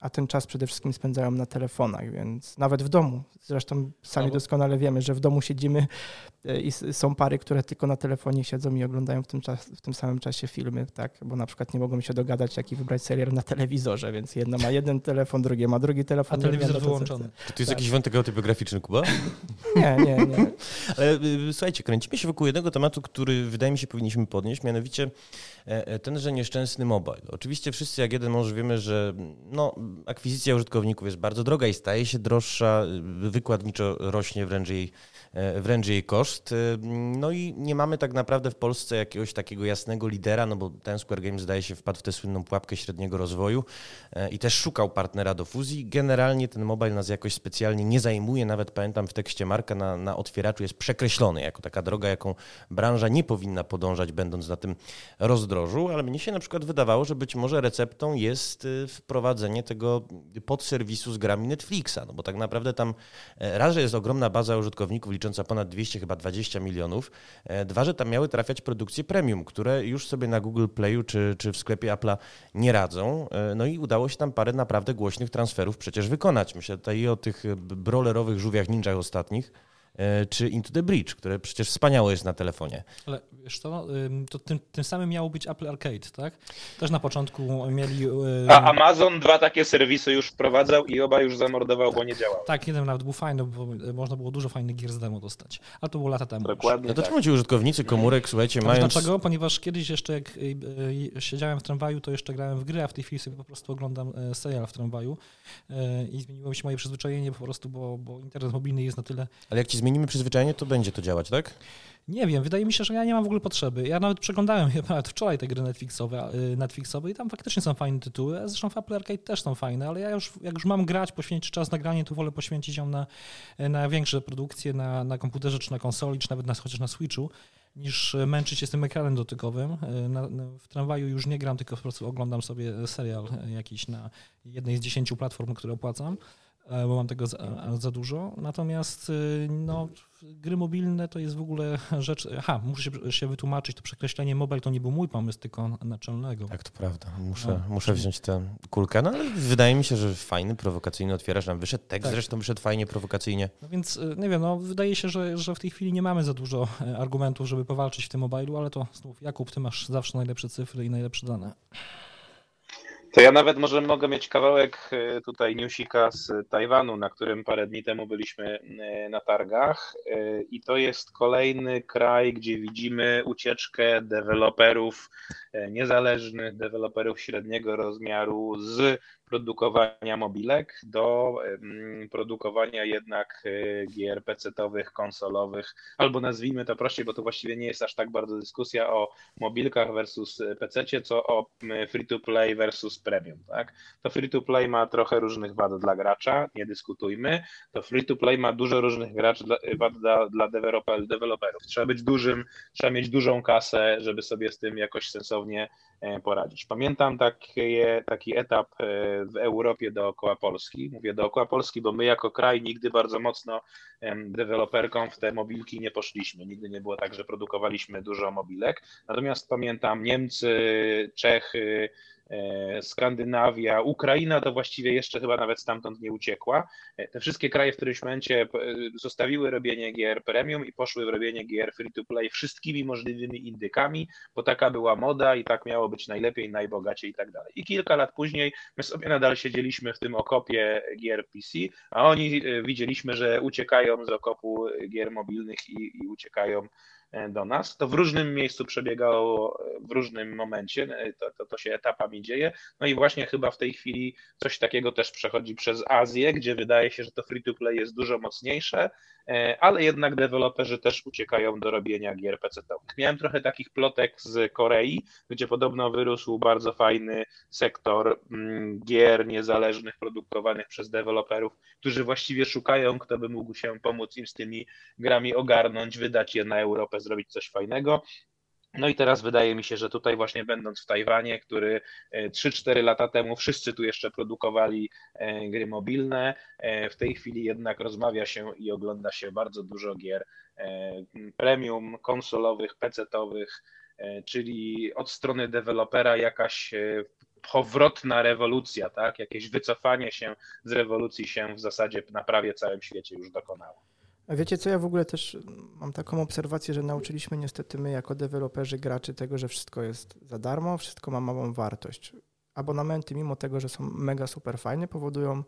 a ten czas przede wszystkim spędzają na telefonach, więc nawet w domu. Zresztą sami doskonale wiemy, że w domu siedzimy e, i są pary, które tylko na telefonie siedzą i oglądają w tym, czas, w tym samym czasie filmy, tak? bo na przykład nie mogą się dogadać, jaki wybrać serial na telewizorze, więc jedno ma jeden telefon, drugie ma drugi telefon. A telewizor wyłączony. To, to jest tak. jakiś wątek autobiograficzny, Kuba? Nie, nie, nie. Ale y, słuchajcie, kręcimy się wokół jednego tematu, który wydaje mi się powinniśmy podnieść, mianowicie e, e, tenże nieszczęsny mobile. Oczywiście wszyscy jak jeden może wiemy, że no, akwizycja użytkowników jest bardzo droga i staje się droższa, wykładniczo rośnie wręcz jej, e, wręcz jej koszt. No i nie mamy tak naprawdę w Polsce jakiegoś takiego jasnego lidera, no bo ten Square Games zdaje się wpadł w tę słynną pułapkę średniego rozwoju i też szukał partnera do fuzji. Generalnie ten mobile nas jakoś specjalnie nie zajmuje, nawet pamiętam w tekście Marka na, na otwieraczu jest przekreślony jako taka droga, jaką branża nie powinna podążać, będąc na tym rozdrożu, ale mnie się na przykład wydawało, że być może receptą jest y, wprowadzenie tego podserwisu z grami Netflixa, no bo tak naprawdę tam e, raz, że jest ogromna baza użytkowników licząca ponad 200, chyba 20 milionów, e, dwa, że tam miały trafiać produkcje premium, które już sobie na Google Playu czy, czy w sklepie Apple'a nie radzą, e, no i udało się tam parę naprawdę głośnych transferów przecież wykonać. Myślę tutaj i o tych brawlerowych żółwiach ninjach ostatnich, czy Into the Bridge, które przecież wspaniałe jest na telefonie. Ale wiesz to, to tym, tym samym miało być Apple Arcade, tak? Też na początku mieli... A Amazon dwa takie serwisy już wprowadzał i oba już zamordował, bo nie działał. Tak, jeden nawet był fajny, bo można było dużo fajnych gier z demo dostać. A to było lata temu. Dokładnie No to czemu ci użytkownicy komórek, słuchajcie, mają... Dlaczego? Ponieważ kiedyś jeszcze jak e, siedziałem w tramwaju, to jeszcze grałem w gry, a w tej chwili sobie po prostu oglądam e, serial w tramwaju i zmieniło się moje przyzwyczajenie po prostu, bo, bo internet mobilny jest na tyle... Ale jak ci zmienimy przyzwyczajenie, to będzie to działać, tak? Nie wiem, wydaje mi się, że ja nie mam w ogóle potrzeby. Ja nawet przeglądałem nawet wczoraj te gry Netflixowe, y, Netflixowe i tam faktycznie są fajne tytuły, zresztą w Apple Arcade też są fajne, ale ja już, jak już mam grać, poświęcić czas na granie, to wolę poświęcić ją na, na większe produkcje, na, na komputerze, czy na konsoli, czy nawet na, chociaż na Switchu, niż męczyć się z tym ekranem dotykowym. Na, w tramwaju już nie gram, tylko po prostu oglądam sobie serial jakiś na jednej z dziesięciu platform, które opłacam. E, bo mam tego za, za, dużo. Natomiast y, no, gry mobilne to jest w ogóle rzecz. Aha, muszę się, się wytłumaczyć, to przekreślenie mobile to nie był mój pomysł, tylko naczelnego. Tak, to prawda. Muszę, no. muszę wziąć tę kulkę, no ale wydaje mi się, że fajny, prowokacyjny otwierasz nam wyszedł tekst, tak. zresztą wyszedł fajnie, prowokacyjnie. No więc y, nie wiem, no wydaje się, że, że w tej chwili nie mamy za dużo e, argumentów, żeby powalczyć w tym mobilu, ale to znów Jakub, ty masz zawsze najlepsze cyfry i najlepsze dane. To ja nawet może mogę mieć kawałek e, tutaj newsika z Tajwanu, na którym parę dni temu byliśmy e, na targach. E, i to jest kolejny kraj, gdzie widzimy ucieczkę deweloperów niezależnych, deweloperów średniego rozmiaru z produkowania mobilek do produkowania jednak e, gier PC-owych, konsolowych, albo nazwijmy to prościej, bo to właściwie nie jest aż tak bardzo dyskusja o mobilkach versus PC, co o free-to-play versus premium. Tak? To free-to-play ma trochę różnych wad dla gracza, nie dyskutujmy. To free-to-play ma dużo różnych graczy, wad dla, dla deweloperów. Trzeba być dużym, trzeba mieć dużą kasę, żeby sobie z tym jakoś sensownie e, poradzić. Pamiętam takie, taki etap e, w Europie dookoła Polski. Mówię dookoła Polski, bo my jako kraj nigdy bardzo mocno deweloperkom w te mobilki nie poszliśmy. Nigdy nie było tak, że produkowaliśmy dużo mobilek. Natomiast pamiętam Niemcy, Czechy, Skandynawia, Ukraina to właściwie jeszcze chyba nawet stamtąd nie uciekła. E, te wszystkie kraje w którymś momencie e, zostawiły robienie gier premium i poszły w robienie gier free to play wszystkimi możliwymi indykami, bo taka była moda i tak miało być najlepiej, najbogaciej i tak dalej. I kilka lat później my sobie nadal siedzieliśmy w tym okopie gier PC, a oni widzieliśmy, że uciekają z okopu gier mobilnych i, i uciekają E, do nas. To w różnym miejscu przebiegało, e, w różnym momencie, e, to, to, to się etapami dzieje. No i właśnie chyba w tej chwili coś takiego też przechodzi przez Azję, gdzie wydaje się, że to free to play jest dużo mocniejsze, E, ale jednak deweloperzy też uciekają do robienia gier PC-owych. Miałem trochę takich plotek z Korei, gdzie podobno wyrósł bardzo fajny sektor mm, gier niezależnych produkowanych przez deweloperów, którzy właściwie szukają, kto by mógł się pomóc im z tymi grami ogarnąć, wydać je na Europę, zrobić coś fajnego. No i teraz wydaje mi się, że tutaj właśnie będąc w Tajwanie, który 3-4 lata temu wszyscy tu jeszcze produkowali gry mobilne, w tej chwili jednak rozmawia się i ogląda się bardzo dużo gier premium, konsolowych, PC-owych, czyli od strony dewelopera jakaś powrotna rewolucja, tak? Jakieś wycofanie się z rewolucji się w zasadzie na prawie całym świecie już dokonało. A wiecie co, ja w ogóle też mam taką obserwację, że nauczyliśmy niestety my jako deweloperzy, graczy tego, że wszystko jest za darmo, wszystko ma małą wartość. Abonamenty, mimo tego, że są mega super fajne, powodują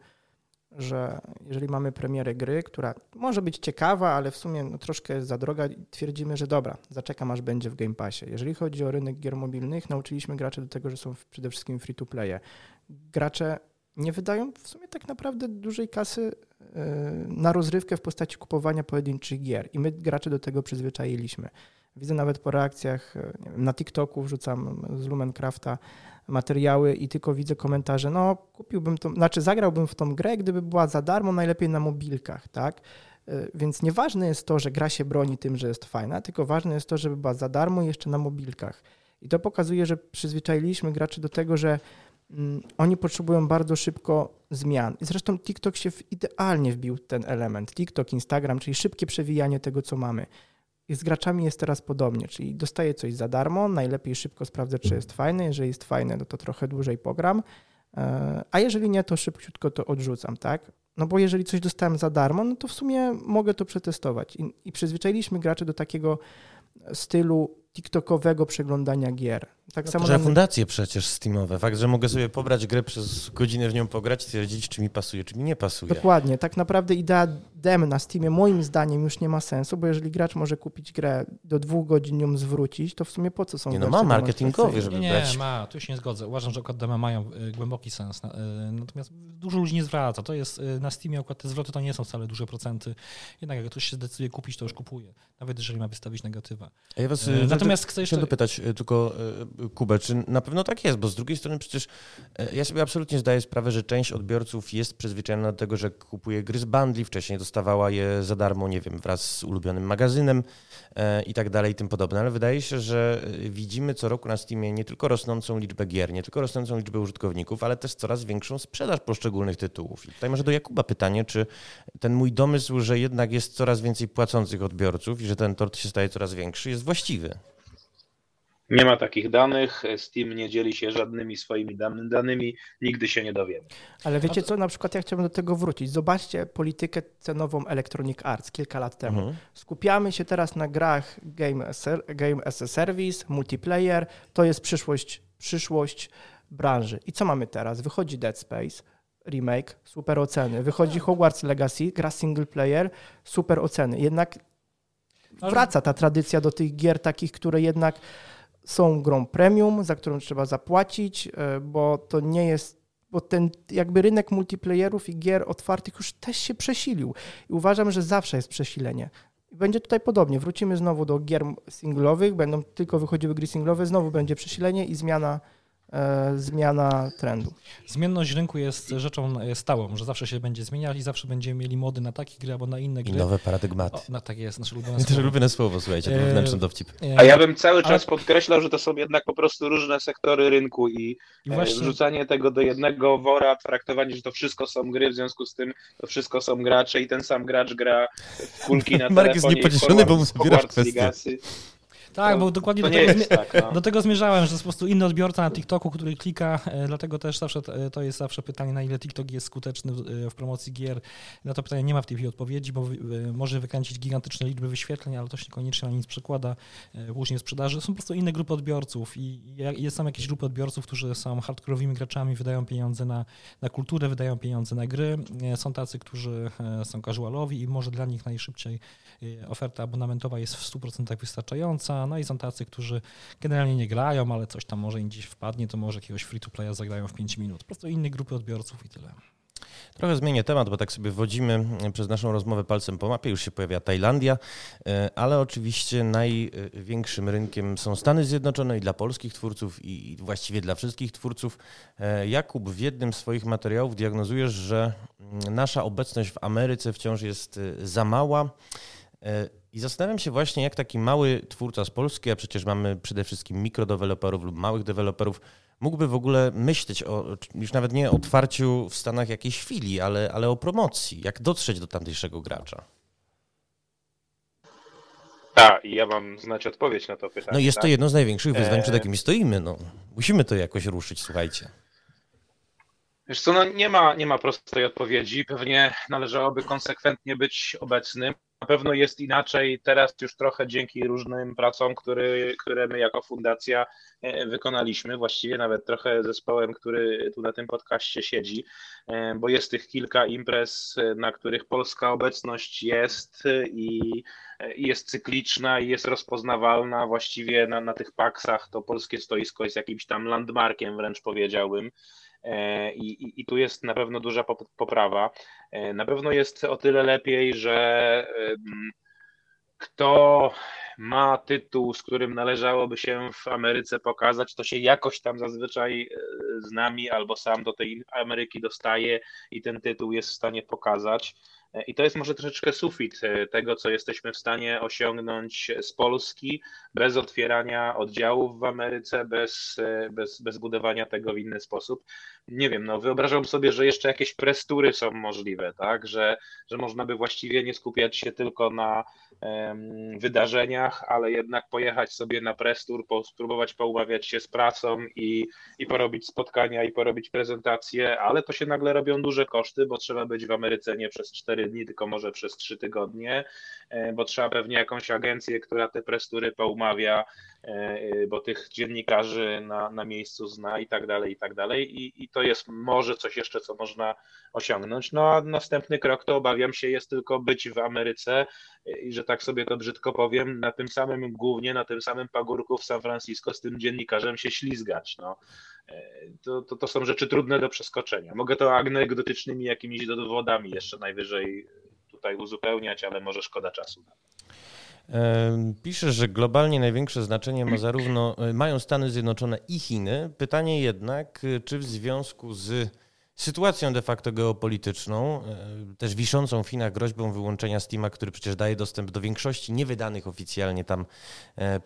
że jeżeli mamy premierę gry, która może być ciekawa, ale w sumie no, troszkę jest za droga, twierdzimy, że dobra, zaczekam aż będzie w Game Passie. Jeżeli chodzi o rynek gier mobilnych, nauczyliśmy graczy do tego, że są przede wszystkim free to playe. Gracze nie wydają w sumie tak naprawdę dużej kasy na rozrywkę w postaci kupowania pojedynczych gier i my gracze do tego przyzwyczailiśmy. Widzę nawet po reakcjach e, wiem, na TikToku, wrzucam z Lumencrafta materiały i tylko widzę komentarze, no kupiłbym to, znaczy zagrałbym w tą grę, gdyby była za darmo, najlepiej na mobilkach, tak? E, więc nieważne jest to, że gra się broni tym, że jest fajna, tylko ważne jest to, żeby była za darmo jeszcze na mobilkach. I to pokazuje, że przyzwyczailiśmy graczy do tego, że oni potrzebują bardzo szybko zmian. I zresztą TikTok się idealnie wbił ten element. TikTok, Instagram, czyli szybkie przewijanie tego, co mamy. I z graczami jest teraz podobnie, czyli dostaję coś za darmo, najlepiej szybko sprawdzę, czy jest fajne. Jeżeli jest fajne, no to trochę dłużej pogram, e, a jeżeli nie, to szybciutko to odrzucam, tak? No bo jeżeli coś dostałem za darmo, no to w sumie mogę to przetestować. I, i przyzwyczailiśmy graczy do takiego stylu TikTokowego przeglądania gier. Tak no samo że fundacje przecież Steamowe. Fakt, że mogę sobie pobrać grę przez godzinę w nią pograć, stwierdzić, czy mi pasuje, czy mi nie pasuje. Dokładnie. Tak naprawdę idea dem na Steamie moim zdaniem już nie ma sensu, bo jeżeli gracz może kupić grę, do dwóch godzin ją zwrócić, to w sumie po co są Nie no, ma marketingowy, żeby nie, brać. Nie, ma. Tu się nie zgodzę. Uważam, że akurat demy mają y, głęboki sens. Y, natomiast dużo ludzi nie zwraca. To jest y, na Steamie akurat te zwroty to nie są wcale duże procenty. Jednak jak ktoś się decyduje kupić, to już kupuje. Nawet jeżeli ma wystawić negatywa. Ja was, Natomiast chcę jeszcze... dopytać tylko Kubę, czy na pewno tak jest, bo z drugiej strony przecież e, ja sobie absolutnie zdaję sprawę, że część odbiorców jest przyzwyczajona do tego, że kupuje gry z bundli, wcześniej dostawała je za darmo, nie wiem, wraz z ulubionym magazynem e, i tak dalej i tym podobne, ale wydaje się, że e, widzimy co roku na Steamie nie tylko rosnącą liczbę gier, nie tylko rosnącą liczbę użytkowników, ale też coraz większą sprzedaż poszczególnych tytułów. I tutaj może do Jakuba pytanie, czy ten mój domysł, że jednak jest coraz więcej płacących odbiorców i że ten tort się staje coraz większy, jest właściwy? Nie ma takich danych, Steam nie dzieli się żadnymi swoimi danymi, nigdy się nie dowiemy. Ale wiecie co, na przykład ja chciałbym do tego wrócić. Zobaczcie politykę cenową Electronic Arts kilka lat temu. Mhm. Skupiamy się teraz na grach game as, a, game as a service, multiplayer, to jest przyszłość, przyszłość branży. I co mamy teraz? Wychodzi Dead Space, remake, super oceny. Wychodzi Hogwarts Legacy, gra single player, super oceny. Jednak wraca ta tradycja do tych gier takich, które jednak są grą premium, za którą trzeba zapłacić, e, bo to nie jest bo ten jakby rynek multiplayerów i gier otwartych już też się przesilił. I uważam, że zawsze jest przesilenie. Będzie tutaj podobnie. Wrócimy znowu do gier singlowych, będą tylko wychodziły gry singlowe, znowu będzie przesilenie i zmiana zmiana trendu. Zmienność rynku jest rzeczą e, stałą, że zawsze się będzie zmieniać i zawsze będziemy mieli mody na takie gry albo na inne gry. I nowe paradygmaty. O, no tak jest, nasze ulubione słowo. Też ulubione słowo, słuchajcie, to wewnętrzny dowcip. E, A ja bym cały czas podkreślał, że to są jednak po prostu różne sektory rynku i, I właśnie... wrzucanie tego do jednego wora, traktowanie, że to wszystko są gry, w związku z tym to wszystko są gracze i ten sam gracz gra w kulki na Marek jest niepocieszony, bo mu zabierasz kwestię. Tak, bo dokładnie do tego, tak, no. do tego, zmierzałem, że to jest po prostu inny odbiorca na TikToku, który klika, e, dlatego też zawsze e, to jest zawsze pytanie, na ile TikTok jest skuteczny w, e, w promocji gier. Na to pytanie nie ma w tej chwili odpowiedzi, bo może wykręcić gigantyczne liczby wyświetleń, ale to się niekoniecznie na nic przekłada później sprzedaży. Są po prostu inne grupy odbiorców i jest są jakieś grupy odbiorców, którzy są hardkorowymi graczami, wydają pieniądze na, na kulturę, wydają pieniądze na gry. Są tacy, którzy są casualowi i może dla nich najszybciej oferta abonamentowa jest w 100% wystarczająca no i są tacy, którzy generalnie nie grają, ale coś tam może im gdzieś wpadnie, to może jakiegoś free-to-playa zagrają w 5 minut. Po prostu innej grupy odbiorców i tyle. Trochę zmienię temat, bo tak sobie wchodzimy przez naszą rozmowę palcem po mapie. Już się pojawia Tajlandia, e, ale oczywiście największym rynkiem są Stany Zjednoczone i dla polskich twórców i właściwie dla wszystkich twórców. E, Jakub w jednym z swoich materiałów diagnozujesz, że nasza obecność w Ameryce wciąż jest e, za mała I zastanawiam się właśnie, jak taki mały twórca z Polski, a przecież mamy przede wszystkim mikrodeweloperów lub małych deweloperów, mógłby w ogóle myśleć o, już nawet nie o otwarciu w Stanach jakiejś chwili, ale, ale o promocji. Jak dotrzeć do tamtejszego gracza? Tak, i ja mam znać odpowiedź na to pytanie. No jest tak? to jedno z największych wyzwań, E, przed jakimi stoimy. No. Musimy to jakoś ruszyć, słuchajcie. Wiesz co, no nie ma, nie ma prostej odpowiedzi. Pewnie należałoby konsekwentnie być obecnym. Na pewno jest inaczej teraz już trochę dzięki różnym pracom, który, które my jako fundacja e, wykonaliśmy, właściwie nawet trochę zespołem, który tu na tym podcaście siedzi, e, bo jest tych kilka imprez, e, na których polska obecność jest i jest cykliczna i jest rozpoznawalna. Właściwie na, na tych paksach to polskie stoisko jest jakimś tam landmarkiem, wręcz powiedziałbym. I, i, I, tu jest na pewno duża poprawa. Na pewno jest o tyle lepiej, że kto ma tytuł, z którym należałoby się w Ameryce pokazać, to się jakoś tam zazwyczaj z nami albo sam do tej Ameryki dostaje i ten tytuł jest w stanie pokazać. I to jest może troszeczkę sufit tego, co jesteśmy w stanie osiągnąć z Polski, bez otwierania oddziałów w Ameryce, bez, bez, bez budowania tego w inny sposób. Nie wiem, no wyobrażam sobie, że jeszcze jakieś prestury są możliwe, tak? Że, że można by właściwie nie skupiać się tylko na um, wydarzeniach, ale jednak pojechać sobie na prestur, po, spróbować poumawiać się z pracą i, i porobić spotkania i porobić prezentacje, ale to się nagle robią duże koszty, bo trzeba być w Ameryce nie przez 4 dni, tylko może przez 3 tygodnie, bo trzeba pewnie jakąś agencję, która te prestury poumawia, bo tych dziennikarzy na, na miejscu zna i tak dalej, i tak dalej. I, I to jest może coś jeszcze, co można osiągnąć. No a następny krok to obawiam się jest tylko być w Ameryce i że tak sobie to brzydko powiem, na tym samym głównie, na tym samym pagórku w San Francisco z tym dziennikarzem się ślizgać. No. To, to, to są rzeczy trudne do przeskoczenia. Mogę to anegdotycznymi jakimiś dowodami jeszcze najwyżej tutaj uzupełniać, ale może szkoda czasu. Pisze, że globalnie największe znaczenie ma zarówno, mają Stany Zjednoczone i Chiny. Pytanie jednak, czy w związku z sytuacją de facto geopolityczną, też wiszącą w Chinach groźbą wyłączenia Steama, który przecież daje dostęp do większości niewydanych oficjalnie tam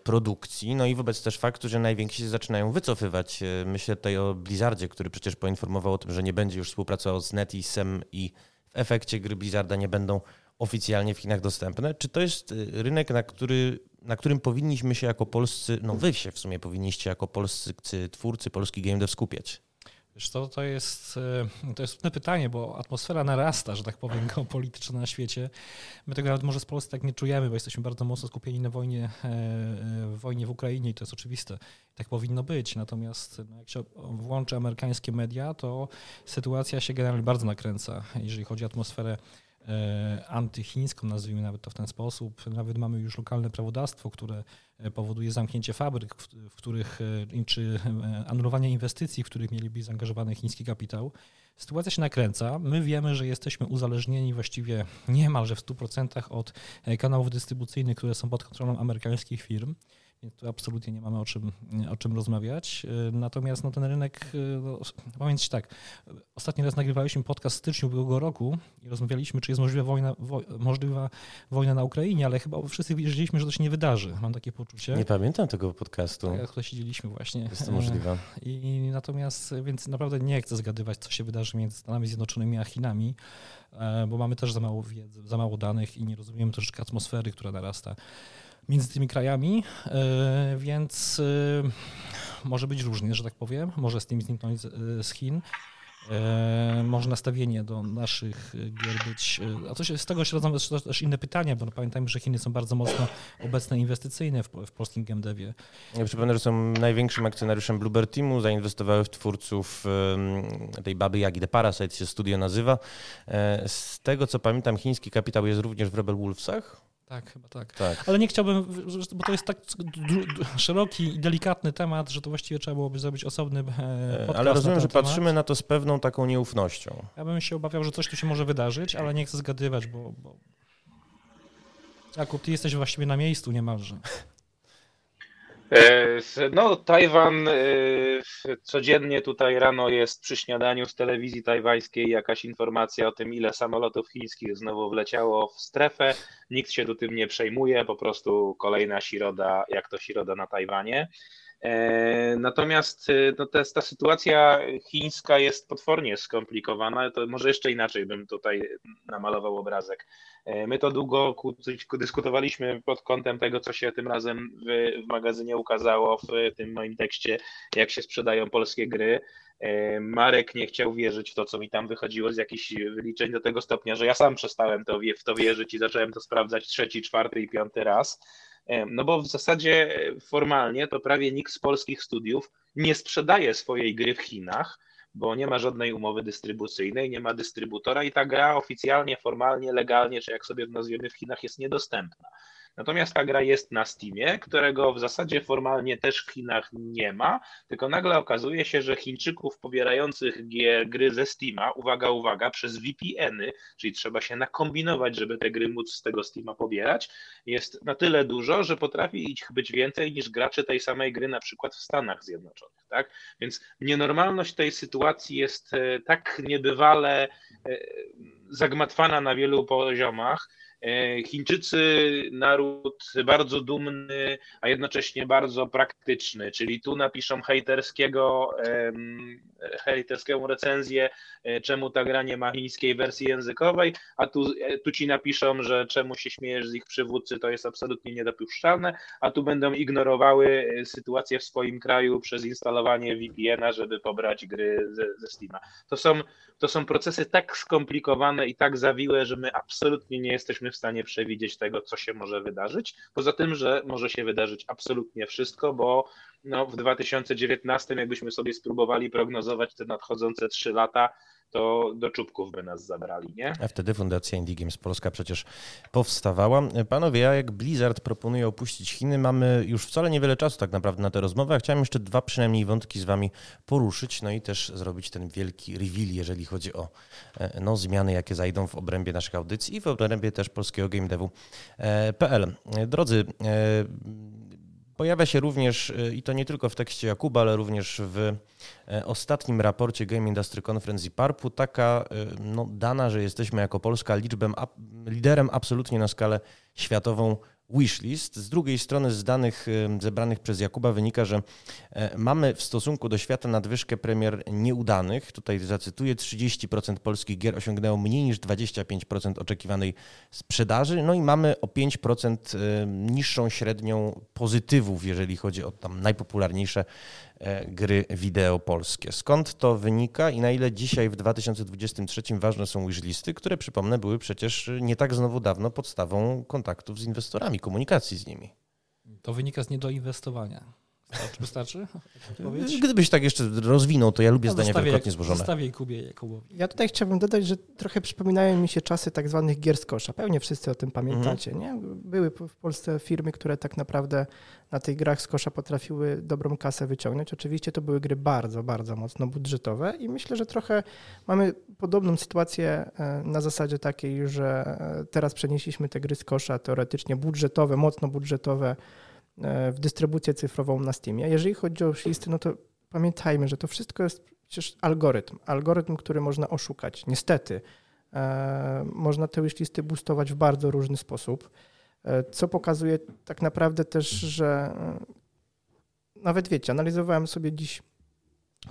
produkcji, no i wobec też faktu, że najwięksi się zaczynają wycofywać. Myślę tutaj o Blizzardzie, który przecież poinformował o tym, że nie będzie już współpracował z NetEasem i w efekcie gry Blizzarda nie będą oficjalnie w Chinach dostępne. Czy to jest rynek, na, który, na którym powinniśmy się jako polscy, no wy się w sumie powinniście jako polscy twórcy, polski game dev skupiać? Wiesz co, to jest, to jest trudne pytanie, bo atmosfera narasta, że tak powiem, geopolityczna na świecie. My tego nawet może z Polski tak nie czujemy, bo jesteśmy bardzo mocno skupieni na wojnie, w wojnie w Ukrainie i to jest oczywiste. Tak powinno być. Natomiast no, jak się włączy amerykańskie media, to sytuacja się generalnie bardzo nakręca, jeżeli chodzi o atmosferę antychińską, nazwijmy nawet to w ten sposób. Nawet mamy już lokalne prawodawstwo, które powoduje zamknięcie fabryk, w, których, czy anulowanie inwestycji, w których mieliby zaangażowany chiński kapitał. Sytuacja się nakręca. My wiemy, że jesteśmy uzależnieni właściwie niemalże w 100% od kanałów dystrybucyjnych, które są pod kontrolą amerykańskich firm więc tu absolutnie nie mamy o czym, o czym rozmawiać. Natomiast no, ten rynek, no, pamięć tak, ostatni raz nagrywaliśmy podcast w styczniu ubiegłego roku i rozmawialiśmy, czy jest możliwa wojna, wo, możliwa wojna na Ukrainie, ale chyba wszyscy wiedzieliśmy, że to się nie wydarzy. Mam takie poczucie. Nie pamiętam tego podcastu. Tak, tutaj siedzieliśmy właśnie. Jest to możliwe. I natomiast, więc naprawdę nie chcę zgadywać, co się wydarzy między Stanami Zjednoczonymi a Chinami, bo mamy też za mało wiedzy, za mało danych i nie rozumiemy troszeczkę atmosfery, która narasta między tymi krajami, więc może być różnie, że tak powiem. Może z tym zniknąć z Chin. Może nastawienie do naszych gier być. A coś z tego się rodzą też inne pytania, bo pamiętajmy, że Chiny są bardzo mocno obecne inwestycyjne w, w polskim GameDevie. Ja przypomnę, że są największym akcjonariuszem Bluebird Teamu, zainwestowały w twórców tej baby Jagi, The Parasite się studio nazywa. Z tego co pamiętam, chiński kapitał jest również w Rebel Wolfsach. Tak, chyba tak. tak. Ale nie chciałbym, bo to jest tak szeroki i delikatny temat, że to właściwie trzeba byłoby zrobić osobny podcast Ale rozumiem, że temat. patrzymy na to z pewną taką nieufnością. Ja bym się obawiał, że coś tu się może wydarzyć, ale nie chcę zgadywać, bo... bo... Jakub, ty jesteś właściwie na miejscu niemalże. E, no, Tajwan e, codziennie tutaj rano jest przy śniadaniu z telewizji tajwańskiej jakaś informacja o tym, ile samolotów chińskich znowu wleciało w strefę. Nikt się tu tym nie przejmuje, po prostu kolejna siroda, jak to siroda na Tajwanie. E, natomiast no, ta, ta sytuacja chińska jest potwornie skomplikowana. To może jeszcze inaczej bym tutaj namalował obrazek. E, my to długo dyskutowaliśmy pod kątem tego, co się tym razem w, w magazynie ukazało w tym moim tekście, jak się sprzedają polskie gry. E, Marek nie chciał wierzyć w to, co mi tam wychodziło z jakichś wyliczeń do tego stopnia, że ja sam przestałem to, w to wierzyć i zacząłem to sprawdzać trzeci, czwarty i piąty raz. No bo w zasadzie formalnie to prawie nikt z polskich studiów nie sprzedaje swojej gry w Chinach, bo nie ma żadnej umowy dystrybucyjnej, nie ma dystrybutora i ta gra oficjalnie, formalnie, legalnie, czy jak sobie nazwiemy w Chinach, jest niedostępna. Natomiast ta gra jest na Steamie, którego w zasadzie formalnie też w Chinach nie ma, tylko nagle okazuje się, że Chińczyków pobierających gry ze Steama, uwaga, uwaga, przez VPN-y, czyli trzeba się nakombinować, żeby te gry móc z tego Steama pobierać, jest na tyle dużo, że potrafi ich być więcej niż gracze tej samej gry na przykład w Stanach Zjednoczonych. Tak? Więc nienormalność tej sytuacji jest e, tak niebywale e, zagmatwana na wielu poziomach, Chińczycy naród bardzo dumny, a jednocześnie bardzo praktyczny, czyli tu napiszą hejterskiego, hejterską recenzję, e, czemu ta gra nie ma chińskiej wersji językowej, a tu, e, tu ci napiszą, że czemu się śmiejesz z ich przywódcy, to jest absolutnie niedopuszczalne, a tu będą ignorowały sytuację w swoim kraju przez instalowanie VPN-a, żeby pobrać gry ze, ze Steama. To są, to są procesy tak skomplikowane i tak zawiłe, że my absolutnie nie jesteśmy w stanie przewidzieć tego, co się może wydarzyć. Poza tym, że może się wydarzyć absolutnie wszystko, bo no, w 2019, jakbyśmy sobie spróbowali prognozować te nadchodzące trzy lata, to do czubków by nas zabrali, nie? A wtedy Fundacja Indie Games Polska przecież powstawała. Panowie, ja jak Blizzard proponuje opuścić Chiny, mamy już wcale niewiele czasu tak naprawdę na tę rozmowę, a chciałem jeszcze dwa przynajmniej wątki z wami poruszyć, no i też zrobić ten wielki reveal, jeżeli chodzi o e, no, zmiany, jakie zajdą w obrębie naszych audycji i w obrębie też polskiego gamedevu.pl. E, drodzy, e, Pojawia się również, y, i to nie tylko w tekście Jakuba, ale również w e, ostatnim raporcie Game Industry Conference i PARP-u, taka y, no, dana, że jesteśmy jako Polska liczbem, liderem absolutnie na skalę światową wishlist. Z drugiej strony z danych zebranych przez Jakuba wynika, że e, mamy w stosunku do świata nadwyżkę premier nieudanych. Tutaj zacytuję, 30% polskich gier osiągnęło mniej niż 25% oczekiwanej sprzedaży, no i mamy o 5% niższą średnią pozytywów, jeżeli chodzi o tam najpopularniejsze gry wideo polskie. Skąd to wynika i na ile dzisiaj w 2023 ważne są wishlisty, które przypomnę były przecież nie tak znowu dawno podstawą kontaktów z inwestorami, komunikacji z nimi? To wynika z niedoinwestowania. Wystarczy? Gdybyś tak jeszcze rozwinął, to ja lubię no, zdania wielokrotnie złożone. Zostawię Kubie Jakubowi. Ja tutaj chciałbym dodać, że trochę przypominają mi się czasy tak zwanych gier z kosza. Pewnie wszyscy o tym pamiętacie. Mhm. Nie? Były w Polsce firmy, które tak naprawdę na tych grach z kosza potrafiły dobrą kasę wyciągnąć. Oczywiście to były gry bardzo, bardzo mocno budżetowe i myślę, że trochę mamy podobną sytuację e, na zasadzie takiej, że e, teraz przenieśliśmy te gry z kosza teoretycznie budżetowe, mocno budżetowe w dystrybucję cyfrową na Steamie. Jeżeli chodzi o listy, no to pamiętajmy, że to wszystko jest przecież algorytm. Algorytm, który można oszukać. Niestety. E, można te listy boostować w bardzo różny sposób, e, co pokazuje tak naprawdę też, że nawet wiecie, analizowałem sobie dziś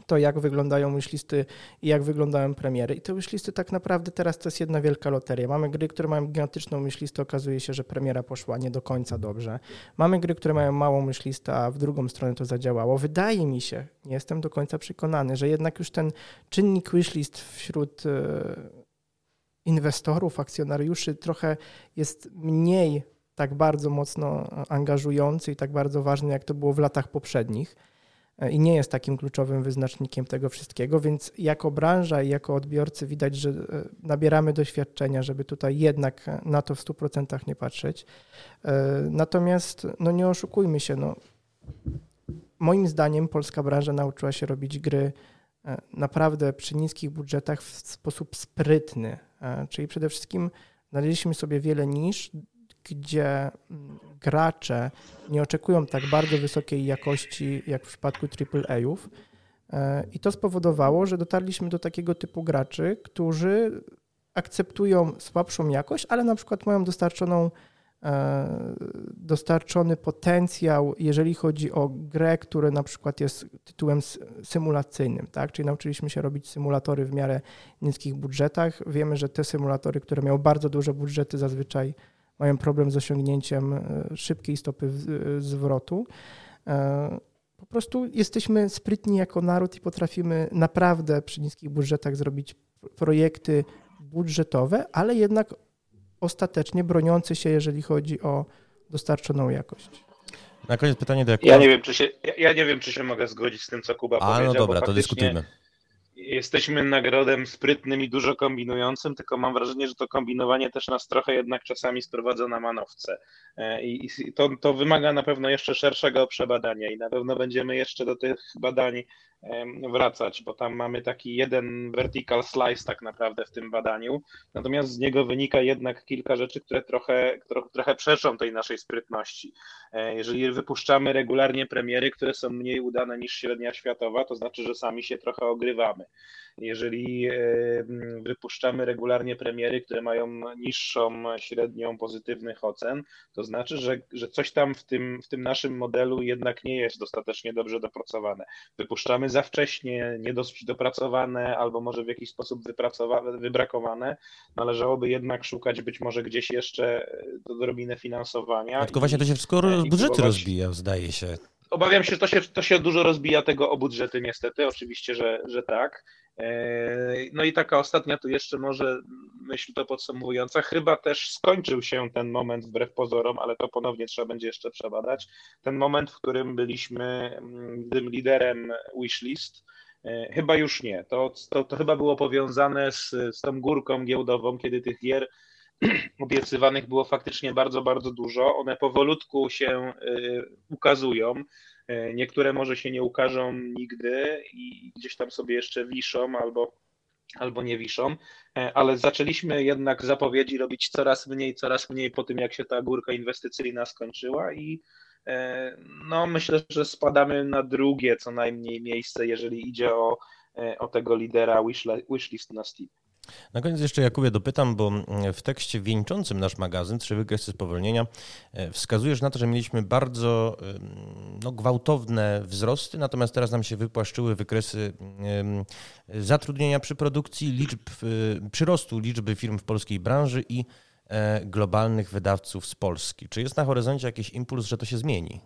to, jak wyglądają wishlisty i jak wyglądają premiery. I te wishlisty tak naprawdę teraz to jest jedna wielka loteria. Mamy gry, które mają gigantyczną wishlistę, okazuje się, że premiera poszła nie do końca dobrze. Mamy gry, które mają małą wishlistę, a w drugą stronę to zadziałało. Wydaje mi się, nie jestem do końca przekonany, że jednak już ten czynnik wishlist wśród e, inwestorów, akcjonariuszy trochę jest mniej tak bardzo mocno angażujący i tak bardzo ważny, jak to było w latach poprzednich i nie jest takim kluczowym wyznacznikiem tego wszystkiego, więc jako branża i jako odbiorcy widać, że e, nabieramy doświadczenia, żeby tutaj jednak na to w 100% nie patrzeć. E, natomiast no nie oszukujmy się, no, moim zdaniem polska branża nauczyła się robić gry e, naprawdę przy niskich budżetach w sposób sprytny, czyli przede wszystkim znaleźliśmy sobie wiele nisz, gdzie mm, gracze nie oczekują tak bardzo wysokiej jakości jak w przypadku AAA-ów. E, I to spowodowało, że dotarliśmy do takiego typu graczy, którzy akceptują słabszą jakość, ale na przykład mają dostarczoną E, dostarczony potencjał, jeżeli chodzi o grę, która na przykład jest tytułem symulacyjnym, tak? Czyli nauczyliśmy się robić symulatory w miarę niskich budżetach. Wiemy, że te symulatory, które mają bardzo duże budżety, zazwyczaj mają problem z osiągnięciem e, szybkiej stopy zwrotu. E, po prostu jesteśmy sprytni jako naród i potrafimy naprawdę przy niskich budżetach zrobić projekty budżetowe, ale jednak ostatecznie broniący się, jeżeli chodzi o dostarczoną jakość. Na koniec pytanie do Jakuba. Ja nie wiem, czy się, ja nie wiem, czy się mogę zgodzić z tym, co Kuba A, no powiedział. no dobra, to dyskutujmy. Jesteśmy nagrodem sprytnym i dużo kombinującym, tylko mam wrażenie, że to kombinowanie też nas trochę jednak czasami sprowadza na manowce. E, I to, to wymaga na pewno jeszcze szerszego przebadania i na pewno będziemy jeszcze do tych badań wracać, bo tam mamy taki jeden vertical slice tak naprawdę w tym badaniu, natomiast z niego wynika jednak kilka rzeczy, które trochę, trochę, przeszą tej naszej sprytności. E, jeżeli wypuszczamy regularnie premiery, które są mniej udane niż średnia światowa, to znaczy, że sami się trochę ogrywamy. Jeżeli wypuszczamy regularnie premiery, które mają niższą średnią pozytywnych ocen, to znaczy, że, że coś tam w tym, w tym naszym modelu jednak nie jest dostatecznie dobrze dopracowane. Wypuszczamy za wcześnie, nie dosyć dopracowane, albo może w jakiś sposób wybrakowane. Należałoby jednak szukać być może gdzieś jeszcze odrobinę finansowania. tylko właśnie to się wszystko z budżety rozbija, zdaje się. Obawiam się, że to się, to się dużo rozbija tego o budżety niestety, oczywiście, że, że tak. E, no i taka ostatnia tu jeszcze może myśl to podsumowująca. Chyba też skończył się ten moment wbrew pozorom, ale to ponownie trzeba będzie jeszcze przebadać. Ten moment, w którym byliśmy mm, tym liderem wishlist, e, Chyba już nie. To, to, to chyba było powiązane z, z tą górką giełdową, kiedy tych gier obiecywanych było faktycznie bardzo, bardzo dużo. One powolutku się e, ukazują. E, niektóre może się nie ukażą nigdy i gdzieś tam sobie jeszcze wiszą albo, albo nie wiszą, e, ale zaczęliśmy jednak zapowiedzi robić coraz mniej, coraz mniej po tym, jak się ta górka inwestycyjna skończyła i e, no myślę, że spadamy na drugie co najmniej miejsce, jeżeli idzie o, o tego lidera wishlist na Steam. Na koniec jeszcze Jakubie dopytam, bo w tekście wieńczącym nasz magazyn Trzy wykresy spowolnienia e, wskazujesz na to, że mieliśmy bardzo no, gwałtowne wzrosty, natomiast teraz nam się wypłaszczyły wykresy zatrudnienia przy produkcji, liczb, e, przyrostu liczby firm w polskiej branży i e, globalnych wydawców z Polski. Czy jest na horyzoncie jakiś impuls, że to się zmieni?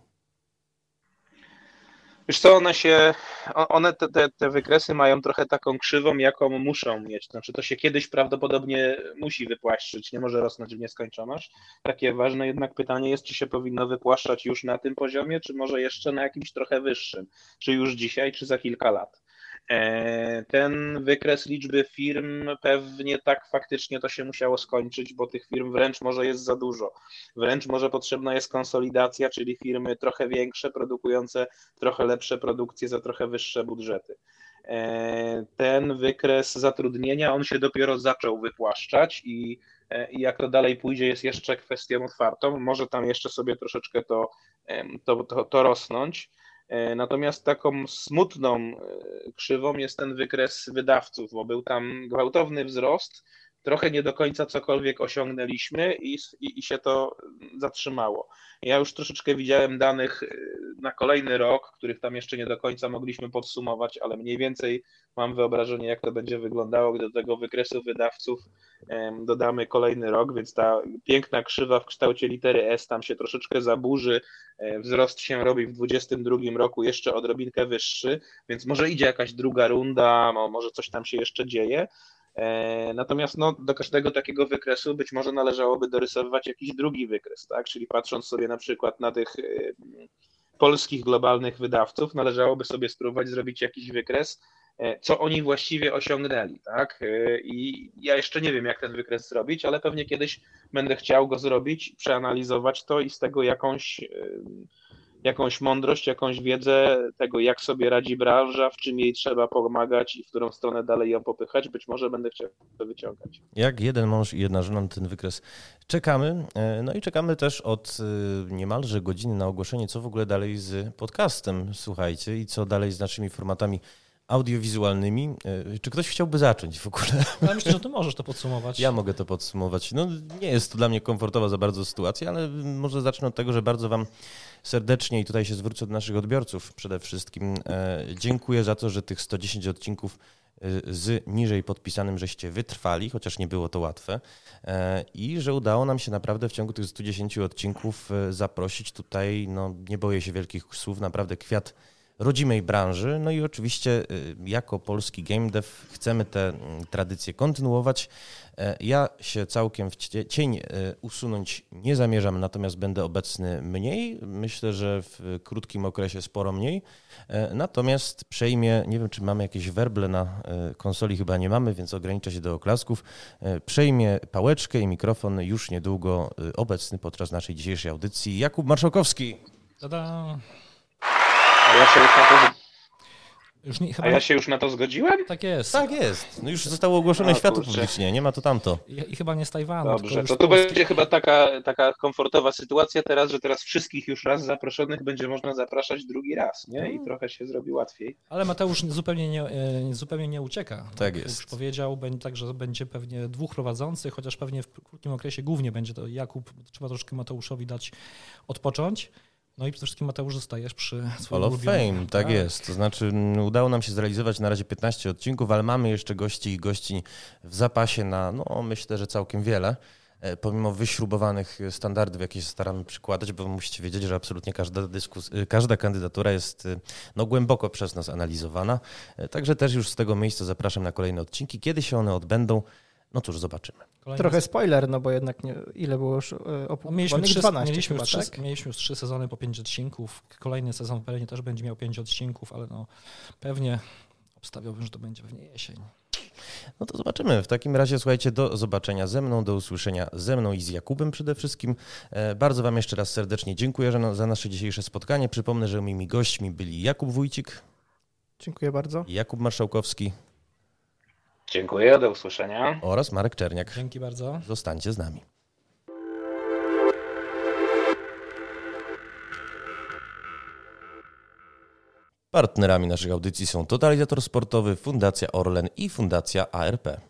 Wiesz co, one się, one te, te, te wykresy mają trochę taką krzywą, jaką muszą mieć. Znaczy to się kiedyś prawdopodobnie musi wypłaszczyć, nie może rosnąć w nieskończoność. Takie ważne jednak pytanie jest, czy się powinno wypłaszczać już na tym poziomie, czy może jeszcze na jakimś trochę wyższym. Czy już dzisiaj, czy za kilka lat. E, ten wykres liczby firm pewnie tak faktycznie to się musiało skończyć, bo tych firm wręcz może jest za dużo. Wręcz może potrzebna jest konsolidacja, czyli firmy trochę większe, produkujące trochę lepsze produkcje za trochę wyższe budżety. E, ten wykres zatrudnienia, on się dopiero zaczął wypłaszczać i e, i jak to dalej pójdzie, jest jeszcze kwestią otwartą. Może tam jeszcze sobie troszeczkę to, to, to, to rosnąć. E, natomiast taką smutną e, krzywą jest ten wykres wydawców, bo był tam gwałtowny wzrost, trochę nie do końca cokolwiek osiągnęliśmy i, i, i, się to zatrzymało. Ja już troszeczkę widziałem danych y, na kolejny rok, których tam jeszcze nie do końca mogliśmy podsumować, ale mniej więcej mam wyobrażenie, jak to będzie wyglądało, gdy do tego wykresu wydawców dodamy kolejny rok, więc ta piękna krzywa w kształcie litery S tam się troszeczkę zaburzy, e, wzrost się robi w 2022 roku jeszcze odrobinkę wyższy, więc może idzie jakaś druga runda, może coś tam się jeszcze dzieje, natomiast no, do każdego takiego wykresu być może należałoby dorysowywać jakiś drugi wykres, tak? Czyli patrząc sobie na przykład na tych e, polskich globalnych wydawców, należałoby sobie spróbować zrobić jakiś wykres, e, co oni właściwie osiągnęli, tak? I ja jeszcze nie wiem, jak ten wykres zrobić, ale pewnie kiedyś będę chciał go zrobić, przeanalizować to i z tego jakąś jakąś mądrość, jakąś wiedzę tego, jak sobie radzi branża, w czym jej trzeba pomagać i w którą stronę dalej ją popychać. Być może będę chciał to wyciągać. Jak jeden mąż i jedna żona na ten wykres czekamy. E, no i czekamy też od e, niemalże godziny na ogłoszenie, co w ogóle dalej z podcastem, słuchajcie, i co dalej z naszymi formatami audiowizualnymi. E, czy ktoś chciałby zacząć w ogóle? Ja myślę, że ty możesz to podsumować. Ja mogę to podsumować. No, nie jest to dla mnie komfortowa za bardzo sytuacja, ale może zacznę od tego, że bardzo Wam serdecznie i tutaj się zwrócę do naszych odbiorców przede wszystkim. E, dziękuję za to, że tych 110 odcinków e, z niżej podpisanym, żeście wytrwali, chociaż nie było to łatwe i że udało nam się naprawdę w ciągu tych 110 odcinków zaprosić tutaj, no nie boję się wielkich słów, naprawdę kwiat rodzimej branży. No i oczywiście jako polski game dev chcemy te mm, tradycje kontynuować. E, ja się całkiem w cień e, usunąć nie zamierzam, natomiast będę obecny mniej. Myślę, że w krótkim okresie sporo mniej. E, natomiast przejmie, nie wiem czy mamy jakieś werble na konsoli, chyba nie mamy, więc ograniczę się do oklasków. Przejmie pałeczkę i mikrofon już niedługo obecny podczas naszej dzisiejszej audycji Jakub Marszałkowski. Tada. A ja się już na to, Już nie, a ja się już na to zgodziłem? Tak jest. Tak jest. No już zostało ogłoszone A, światu kurczę. publicznie, nie ma to tamto. I, I chyba nie z Tajwanu. Dobrze, to tu będzie chyba taka, taka komfortowa sytuacja teraz, że teraz wszystkich już raz zaproszonych będzie można zapraszać drugi raz, nie? I trochę się zrobi łatwiej. Ale Mateusz zupełnie nie, e, zupełnie nie ucieka. Tak Jak jest. Już powiedział, będzie tak, że będzie pewnie dwóch prowadzących, chociaż pewnie w krótkim okresie głównie będzie to Jakub. Trzeba troszkę Mateuszowi dać odpocząć. No i przede wszystkim Mateusz zostajesz przy swoim Hall of Fame, tak, jest. To znaczy m, udało nam się zrealizować na razie 15 odcinków, ale mamy jeszcze gości i gości w zapasie na, no myślę, że całkiem wiele. E, Pomimo wyśrubowanych standardów, jakie się staramy przykładać, bo musicie wiedzieć, że absolutnie każda, dyskus, e, każda kandydatura jest e, no, głęboko przez nas analizowana. Także też już z tego miejsca zapraszam na kolejne odcinki. Kiedy się one odbędą, no cóż, zobaczymy. Kolejny Trochę spoiler, no bo jednak nie, ile było już e, No, mieliśmy, opublikowanych? trzy, 12 mieliśmy, chyba, już trzy, tak? mieliśmy już trzy sezony po pięć odcinków. Kolejny sezon pewnie też będzie miał pięć odcinków, ale no pewnie obstawiałbym, że to będzie pewnie jesień. No to zobaczymy. W takim razie słuchajcie, do zobaczenia ze mną, do usłyszenia ze mną i z Jakubem przede wszystkim. E, Bardzo Wam jeszcze raz serdecznie dziękuję za nasze dzisiejsze spotkanie. Przypomnę, że moimi gośćmi byli Jakub Wójcik Dziękuję bardzo. Jakub Marszałkowski Dziękuję, do usłyszenia. oraz Marek Czerniak. Dzięki bardzo. Zostańcie z nami. Partnerami naszych audycji są Totalizator Sportowy, Fundacja Orlen i Fundacja ARP.